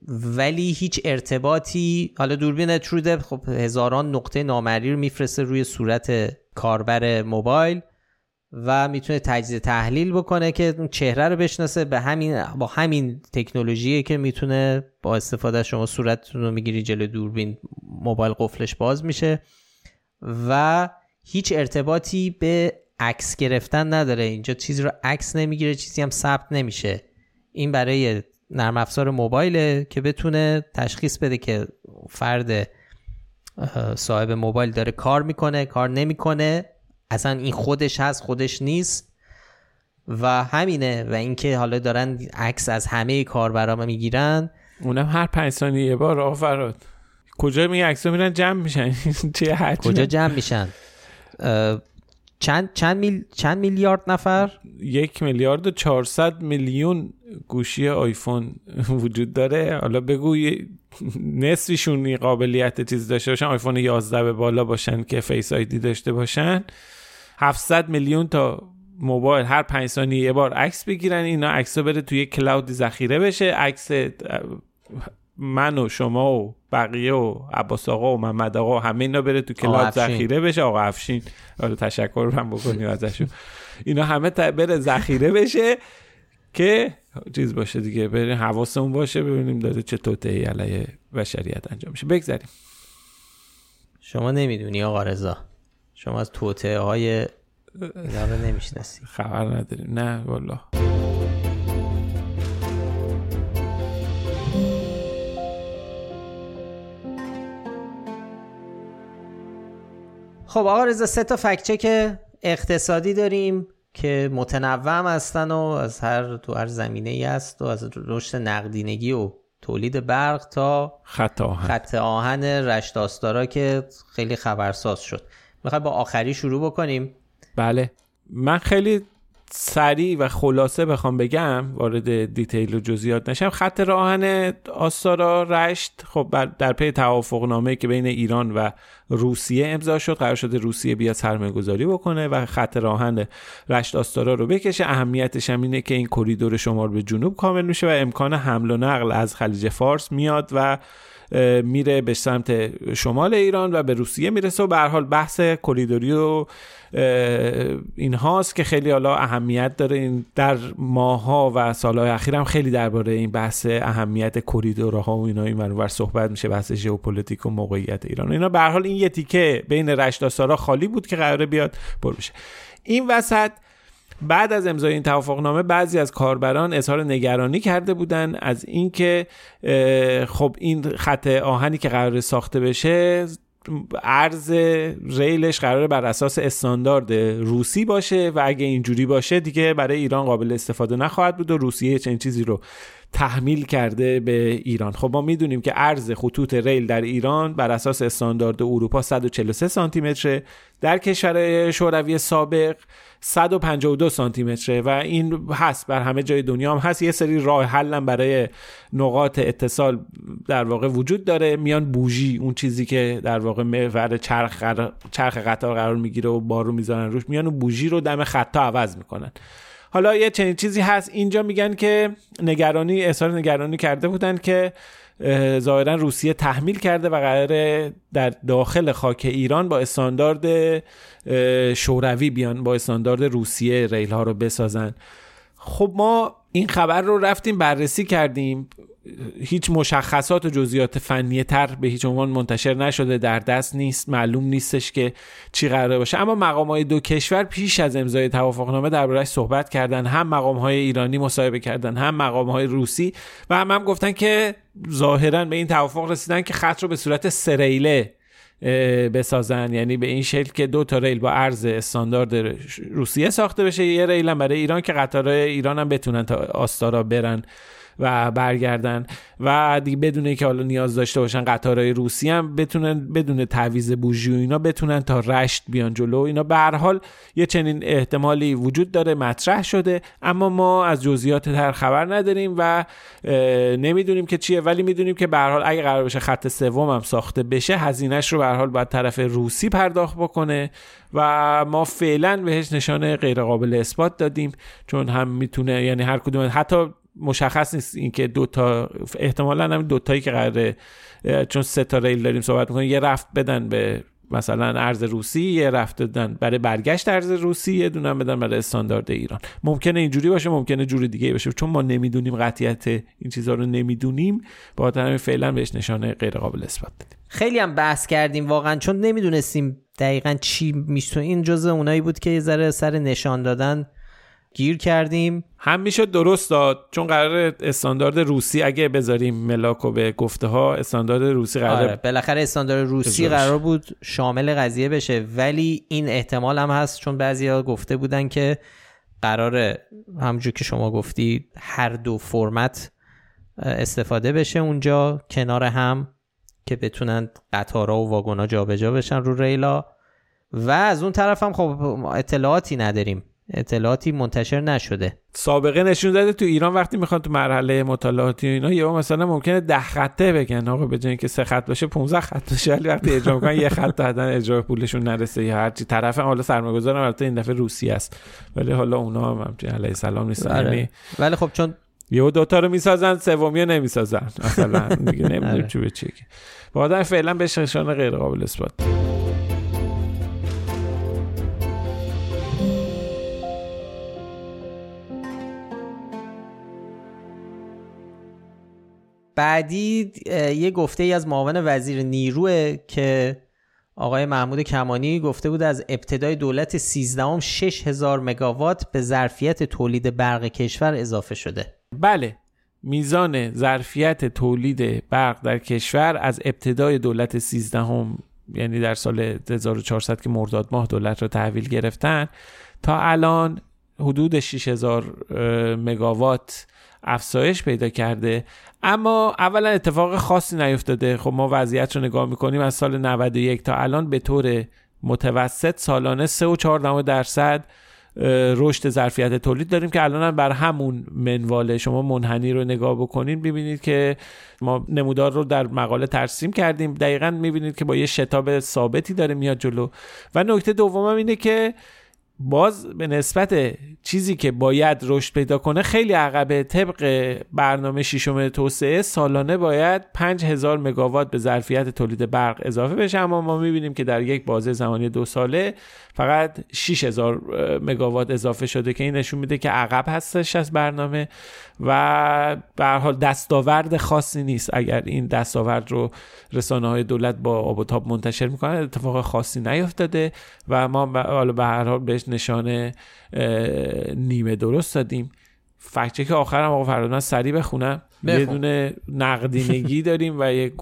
Speaker 1: ولی هیچ ارتباطی حالا دوربین ترودپ خب هزاران نقطه نامری رو میفرسته روی صورت کاربر موبایل. و می‌تونه تجزیه تحلیل بکنه که چهره رو بشناسه. به همین با همین تکنولوژی که می‌تونه با استفاده شما صورتتون رو می‌گیری جلو دوربین موبایل قفلش باز میشه و هیچ ارتباطی به عکس گرفتن نداره. اینجا چیزی رو عکس نمی‌گیره چیزی هم ثبت نمیشه. این برای نرم افزار موبایله که بتونه تشخیص بده که فرد صاحب موبایل داره کار می‌کنه کار نمی‌کنه. اصلا این خودش هست خودش نیست. و همینه و اینکه حالا دارن عکس از همه کاربرا می‌گیرن.
Speaker 2: اونم هر پنج ثانیه یه بار آفراد. کجا می عکس میرن؟ جمع میشن. چه
Speaker 1: کجا جمع میشن؟ چند چند میل چند میلیارد نفر؟
Speaker 2: یک میلیارد و چهارصد میلیون گوشی آیفون وجود داره. حالا بگو نصفشون قابلیت چیز داشته باشن. آیفون 11 به بالا باشن که Face ID داشته باشن. 700 میلیون تا موبایل هر 5 ثانیه یه بار عکس بگیرن اینا عکس بره توی cloud ذخیره بشه. عکس من و شما و بقیه و عباس آقا و محمد آقا همه اینا بره تو cloud ذخیره بشه. آقا افشین حالا تشکر هم بکنیم ازشون. اینا همه بره ذخیره بشه که چیز باشه دیگه بریم حواسمون باشه ببینیم داره چه توطئه‌ای علیه بشریت انجام میشه. بگذاریم.
Speaker 1: شما نمی‌دونی آقا رضا. شما از توطئه های اینا نمی‌شناسی.
Speaker 2: خبر نداریم. نه والله.
Speaker 1: خب آقا رضا سه تا فکچک اقتصادی داریم که متنوع هستن و از هر تو هر زمینه ای است و از رشد نقدینگی و تولید برق تا
Speaker 2: خط آهن.
Speaker 1: خط آهن رشت که خیلی خبرساز شد. می‌خوای با آخری شروع بکنیم؟
Speaker 2: بله. من خیلی سریع و خلاصه بخوام بگم وارد دیتیل و جزئیات نشم. خط راهن آستارا رشت خب در پی توافق نامه که بین ایران و روسیه امضا شد قرار شده روسیه بیا سرمایه گذاری بکنه و خط راه‌آهن رشت آستارا رو بکشه. اهمیتش هم اینه که این کریدور شمال به جنوب کامل میشه و امکان حمل و نقل از خلیج فارس میاد و میره به سمت شمال ایران و به روسیه می‌رسه و به هر حال بحث کریدوری و ایناست که خیلی حالا اهمیت داره. این در ماها و سالهای اخیر هم خیلی درباره این بحث اهمیت کریدورها و اینا این ور صحبت میشه بحث ژئوپلیتیک و موقعیت ایران اینا. به هر حال این یه تیکه بین رشت آستارا خالی بود که قراره بیاد پر بشه. این وسط بعد از امضای این توافقنامه بعضی از کاربران اظهار نگرانی کرده بودند از اینکه خب این خط آهنی که قرار ساخته بشه ارز ریلش قرار بر اساس استاندارد روسی باشه و اگه اینجوری باشه دیگه برای ایران قابل استفاده نخواهد بود و روسیه چنین چیزی رو تحمیل کرده به ایران. خب ما می‌دونیم که ارز خطوط ریل در ایران بر اساس استاندارد اروپا 143 سانتی متره در کشور شوروی سابق 152 سانتی متره و این هست بر همه جای دنیا هم هست. یه سری راه حل برای نقاط اتصال در واقع وجود داره. میان بوژی اون چیزی که در واقع محور چرخ, چرخ قطار قرار می‌گیره و بارو می‌ذارن روش میان بوژی رو دم خطا عوض می‌کنن. حالا یه چنین چیزی هست. اینجا میگن که نگرانی اظهار نگرانی کرده بودن که ظاهرا روسیه تحمیل کرده و قراره در داخل خاک ایران با استاندارد شوروی بیان با استاندارد روسیه ریل ها رو بسازن. خب ما این خبر رو رفتیم بررسی کردیم. هیچ مشخصات و جزئیات فنی تر به هیچ عنوان منتشر نشده در دست نیست معلوم نیستش که چی قراره باشه. اما مقام های دو کشور پیش از امضای توافقنامه دربارهش صحبت کردن. هم مقام های ایرانی مصاحبه کردن هم مقام های روسی و هم هم گفتن که ظاهرا به این توافق رسیدن که خط رو به صورت سریله بسازن. یعنی به این شکل که دو تا ریل با عرض استاندارد روسیه ساخته بشه. یه ریل هم برای ایران که قطارهای ایران هم بتونن تا آستارا برن. و برگردن و دیگه بدون که حالا نیاز داشته باشن قطارهای روسی هم بتونن بدون تعویض بوژی و اینا بتونن تا رشت بیان جلو. اینا به هر حال یه چنین احتمالی وجود داره مطرح شده اما ما از جزئیات تر خبر نداریم و نمی‌دونیم که چیه ولی می‌دونیم که به هر حال اگه قرار بشه خط سوم هم ساخته بشه هزینهش رو به هر حال باید طرف روسی پرداخت بکنه و ما فعلا بهش نشانه غیر قابل اثبات دادیم چون هم می‌تونه یعنی هر کدوم حتی مشخص نیست اینکه دو تا احتمالا هم دو تایی که قراره چون سه تا ریل داریم صحبت می‌کنیم یه رفت بدن به مثلا ارز روسی یه رفت دادن برای برگشت ارز روسی یه دونه بدن برای استاندارد ایران. ممکنه اینجوری باشه ممکنه جوری دیگه باشه چون ما نمی‌دونیم قطعیت این چیزها رو نمی‌دونیم. با همین فعلا بهش نشانه غیر قابل اثبات بدیم
Speaker 1: خیلی هم بحث کردیم واقعا چون نمی‌دونستیم دقیقا چی میشه. این جزء اونایی بود که یه ذره سر نشان دادن. گیر کردیم.
Speaker 2: هم میشه درست داد چون قرار استاندارد روسی اگه بذاریم ملاکو به گفته ها استاندارد روسی قرار
Speaker 1: آره بالاخره استاندارد روسی قرار بود شامل قضیه بشه ولی این احتمال هم هست چون بعضیا گفته بودن که قرار همونجور که شما گفتی هر دو فرمت استفاده بشه اونجا کنار هم که بتونن قطارا و واگونا جابجا بشن رو ریلا. و از اون طرف هم خب اطلاعاتی نداریم. اطلاعاتی منتشر نشده.
Speaker 2: سابقه نشون داده تو ایران وقتی می‌خوان تو مرحله مطالعاتی و اینا یا مثلا ممکنه ده خطه بگن. آقا به که سه خط باشه 15 خط باشه. ولی وقتی اجرا می‌کنن یه خط دادن اجرا پولشون نرسه یا هرچی. طرف حالا سرمایه‌گذار البته این دفعه روسی است. ولی حالا اونا هم همچین علیه السلام نیستن.
Speaker 1: آره. یعنی ولی خب چون
Speaker 2: یه دوتا رو می‌سازن سومی نمی‌سازن. مثلا دیگه نمی‌دونیم آره. چی به چی فعلا به نشان غیر قابل اثبات.
Speaker 1: بعدی یه گفته ای از معاون وزیر نیروه که آقای محمود کمانی گفته بود از ابتدای دولت 13 6000 مگاوات به ظرفیت تولید برق کشور اضافه شده.
Speaker 2: بله میزان ظرفیت تولید برق در کشور از ابتدای دولت 13 هم یعنی در سال 1400 که مرداد ماه دولت را تحویل گرفتن تا الان حدود 6000 مگاوات افزایش پیدا کرده. اما اولا اتفاق خاصی نیفتاده. خب ما وضعیت رو نگاه می‌کنیم از سال 91 تا الان به طور متوسط سالانه 3.4 درصد رشد ظرفیت تولید داریم که الان هم بر همون منواله. شما منحنی رو نگاه بکنید ببینید که ما نمودار رو در مقاله ترسیم کردیم. دقیقا می‌بینید که با یه شتاب ثابتی داره میاد جلو. و نکته دومم اینه که باز به نسبت چیزی که باید رشد پیدا کنه خیلی عقبه. طبق برنامه شیشم توسعه سالانه باید 5000 مگاوات به ظرفیت تولید برق اضافه بشه. اما ما می‌بینیم که در یک بازه زمانی دو ساله فقط 6000 مگاوات اضافه شده که این نشون میده که عقب هستش از برنامه و به حال دستاورد خاصی نیست. اگر این دستاورد رو رسانه های دولت با آب و تاب منتشر می‌کنن اتفاق خاصی نیفتاده و ما حالا به هر حال بهش نشانه نیمه درست دادیم. فکچه که آخرم آقا فراد سریع بخونم. یه دونه نقدینگی داریم و یه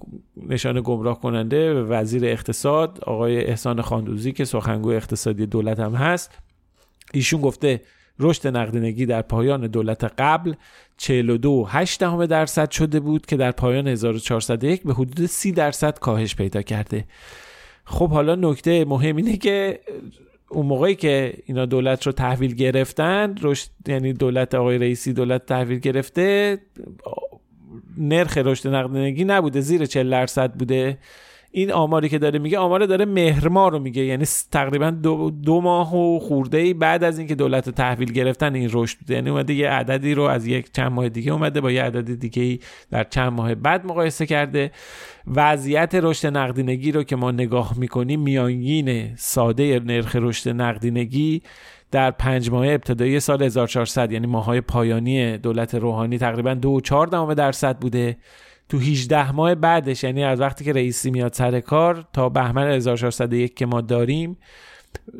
Speaker 2: نشان گمراه کننده وزیر اقتصاد آقای احسان خاندوزی که سخنگوی اقتصادی دولت هم هست. ایشون گفته رشد نقدینگی در پایان دولت قبل 42.8 درصد شده بود که در پایان 1401 به حدود 30 درصد کاهش پیدا کرده. خب حالا نکته مهم اینه که اون موقعی که اینا دولت رو تحویل گرفتن رشد یعنی دولت آقای رئیسی دولت تحویل گرفته نرخ رشد نقدینگی نبوده زیر 40 درصد بوده. این آماری که داره میگه آمار داره مهرما رو میگه. یعنی تقریبا دو, دو ماه و خورده ای بعد از اینکه دولت تحویل گرفتن این رشد بوده. یعنی اومده یه عددی رو از یک چند ماه دیگه اومده با یه عدد دیگه ای در چند ماه بعد مقایسه کرده. وضعیت رشد نقدینگی رو که ما نگاه می‌کنیم میانگین ساده نرخ رشد نقدینگی در پنج ماه ابتدایی سال 1400 یعنی ماهای پایانی دولت روحانی تقریبا دو چهار درصد بوده. تو 18 ماه بعدش یعنی از وقتی که رئیسی میاد سر کار تا بهمن 1401 که ما داریم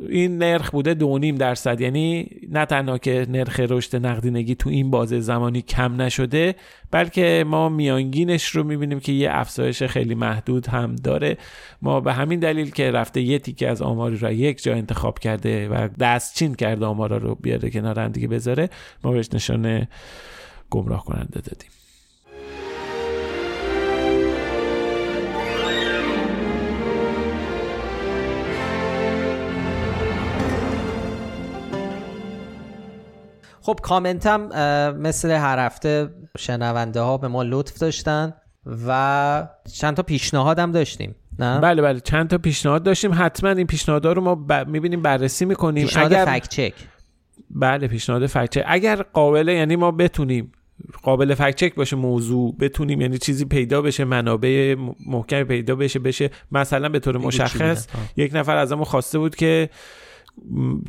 Speaker 2: این نرخ بوده دو نیم درصد. یعنی نه تنها که نرخ رشد نقدینگی تو این بازه زمانی کم نشده بلکه ما میانگینش رو می‌بینیم که یه افزایش خیلی محدود هم داره. ما به همین دلیل که رفته یه تیکه از آماری را یک جا انتخاب کرده و دستچین کرده آمارا رو بیاره کنار هم دیگه بذاره ما بهش نشانه گمراه کننده دادیم.
Speaker 1: خب کامنتم مثل هر هفته شنونده ها به ما لطف داشتن و چند تا پیشنهاد هم داشتیم نه؟
Speaker 2: بله بله چند تا پیشنهاد داشتیم. حتما این پیشنهادها رو ما ب... می‌بینیم بررسی می‌کنیم.
Speaker 1: پیشنهاد اگر... فکت چک.
Speaker 2: بله پیشنهاد فکت چک. اگر قابله یعنی ما بتونیم قابل فکت چک باشه موضوع بتونیم یعنی چیزی پیدا بشه منابع محکم پیدا بشه بشه مثلا به طور مشخص یک نفر ازمون خواسته بود که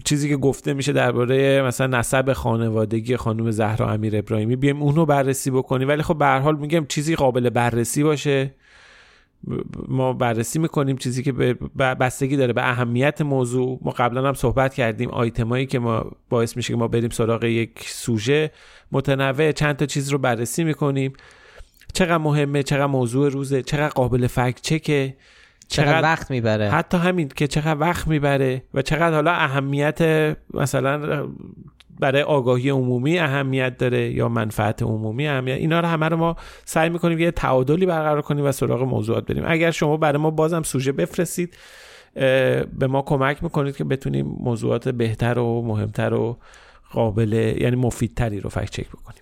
Speaker 2: چیزی که گفته میشه درباره مثلا نسب خانوادگی خانم زهرا امیر ابراهیمی بیایم اونو بررسی بکنیم. ولی خب به حال میگم چیزی قابل بررسی باشه. ما بررسی می‌کنیم چیزی که به بستگی داره به اهمیت موضوع. ما قبلا هم صحبت کردیم آیتمایی که ما باعث میشه که ما بریم سراغ یک سوژه متنوع. چند تا چیز رو بررسی می‌کنیم. چقدر مهمه چقدر موضوع روزه چقدر قابل فکت چکه.
Speaker 1: چقدر وقت می‌بره.
Speaker 2: حتی همین که چقدر وقت می‌بره و چقدر حالا اهمیت مثلا برای آگاهی عمومی اهمیت داره یا منفعت عمومی اهمیت اینا رو همه رو ما سعی می‌کنیم یه تعادلی برقرار کنیم و سراغ موضوعات بریم. اگر شما برای ما بازم سوژه بفرستید به ما کمک می‌کنید که بتونیم موضوعات بهتر و مهمتر و قابل یعنی مفیدتری رو فکت چک بکنیم.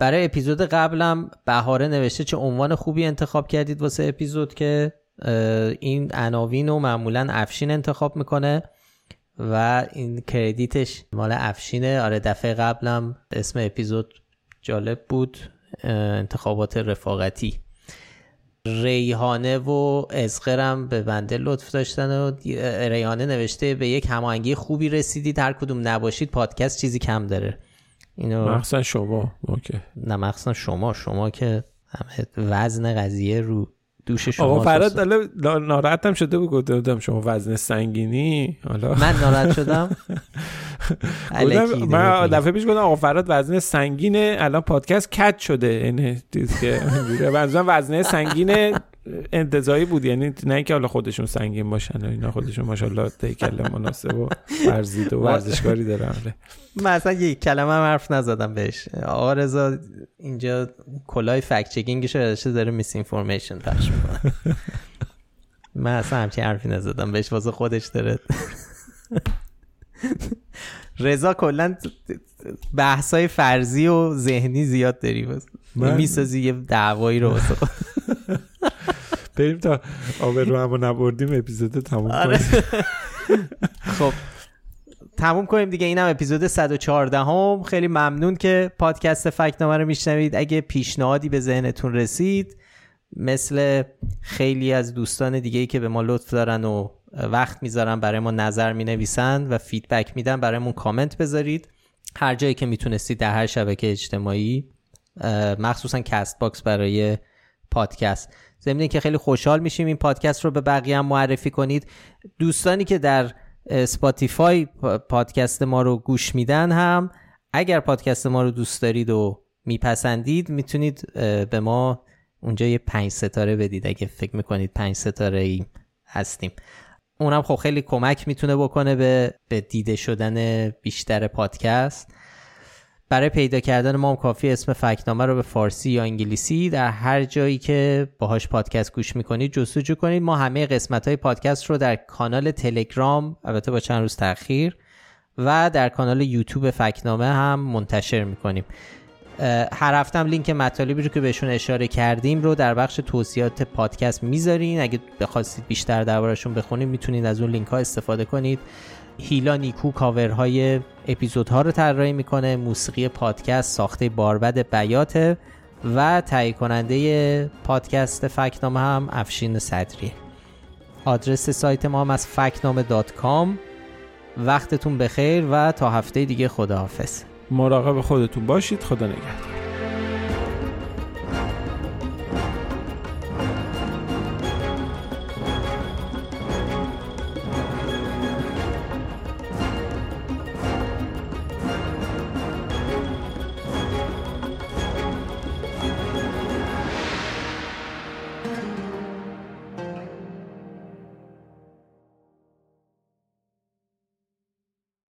Speaker 1: برای اپیزود قبلم بهاره نوشته چه عنوان خوبی انتخاب کردید واسه اپیزود که این عناوین رو معمولا افشین انتخاب می‌کنه و این کردیتش مال افشینه. آره دفعه قبلم اسم اپیزود جالب بود انتخابات رفاقتی. ریحانه و ازقرم به بنده لطف داشتن و ریحانه نوشته به یک هماهنگی خوبی رسیدید. هر کدوم نباشید پادکست چیزی کم داره.
Speaker 2: اینو مخصوصا شما. اوکی.
Speaker 1: نه مخصوصا شما. شما که همه وزن قضیه رو دوش شما
Speaker 2: آقا فراد ناراحتم شده بود گفتم شما وزن سنگینی. حالا
Speaker 1: من ناراحت شدم.
Speaker 2: من دفعه پیش گفتم آقا فراد وزن سنگینه الان پادکست کت شده؟ این چیز که وزن سنگینه. انتظایی بود. یعنی نه اینکه حالا خودشون سنگین باشن اینا خودشون ماشاءالله کلمه مناسب و ورزید و ورزشکاری دارن.
Speaker 1: من اصلا یک کلمه هم حرف نزدم بهش. آقا رضا اینجا کلای فکت چکینگش رو داره میس اینفورمیشن پخش می‌کنه. من اصلا همچین حرفی نزدم بهش واسه خودش داره. رضا کلا بحثای فرضی و ذهنی زیاد داری. می‌سازی یه دعوایی رو واسه
Speaker 2: بریم تا آب رو هم نبردیم اپیزود تموم آره. کنیم.
Speaker 1: خب. تموم کنیم دیگه. اینم اپیزود 114 هم. خیلی ممنون که پادکست فکنامه رو میشنوید. اگه پیشنهادی به ذهنتون رسید مثل خیلی از دوستان دیگه که به ما لطف دارن و وقت می‌ذارن برای ما نظر می‌نویسن و فیدبک میدن برایمون کامنت بذارید. هر جایی که می‌تونستید در هر شبکه اجتماعی مخصوصا کست باکس برای پادکست. ضمن که خیلی خوشحال میشیم این پادکست رو به بقیه هم معرفی کنید. دوستانی که در سپاتیفای پادکست ما رو گوش میدن هم اگر پادکست ما رو دوست دارید و میپسندید می‌تونید به ما اونجا یه پنج ستاره بدید. اگه فکر می‌کنید پنج ستاره ای هستیم. اونم خب خیلی کمک می‌تونه بکنه به, به دیده شدن بیشتر پادکست. برای پیدا کردن ما هم کافی اسم فکنامه رو به فارسی یا انگلیسی در هر جایی که باهاش پادکست گوش می‌کنید جستجو کنید. ما همه قسمت های پادکست رو در کانال تلگرام البته با چند روز تاخیر و در کانال یوتیوب فکنامه هم منتشر می‌کنیم. هر هفته هم لینک مطالبی رو که بهشون اشاره کردیم رو در بخش توضیحات پادکست می‌ذارین. اگه بخواستید بیشتر دربارشون بخونید می‌تونید از اون لینک ها استفاده کنید. هیلا نیکو کاورهای اپیزودها رو طراحی می‌کنه موسیقی پادکست ساخته باربد بیاته و تهیه کننده پادکست فکنامه هم افشین صدریه آدرس سایت ما هم از فکنامه دات کام. وقتتون بخیر و تا هفته دیگه خداحافظ.
Speaker 2: مراقب خودتون باشید. خدا نگهدار.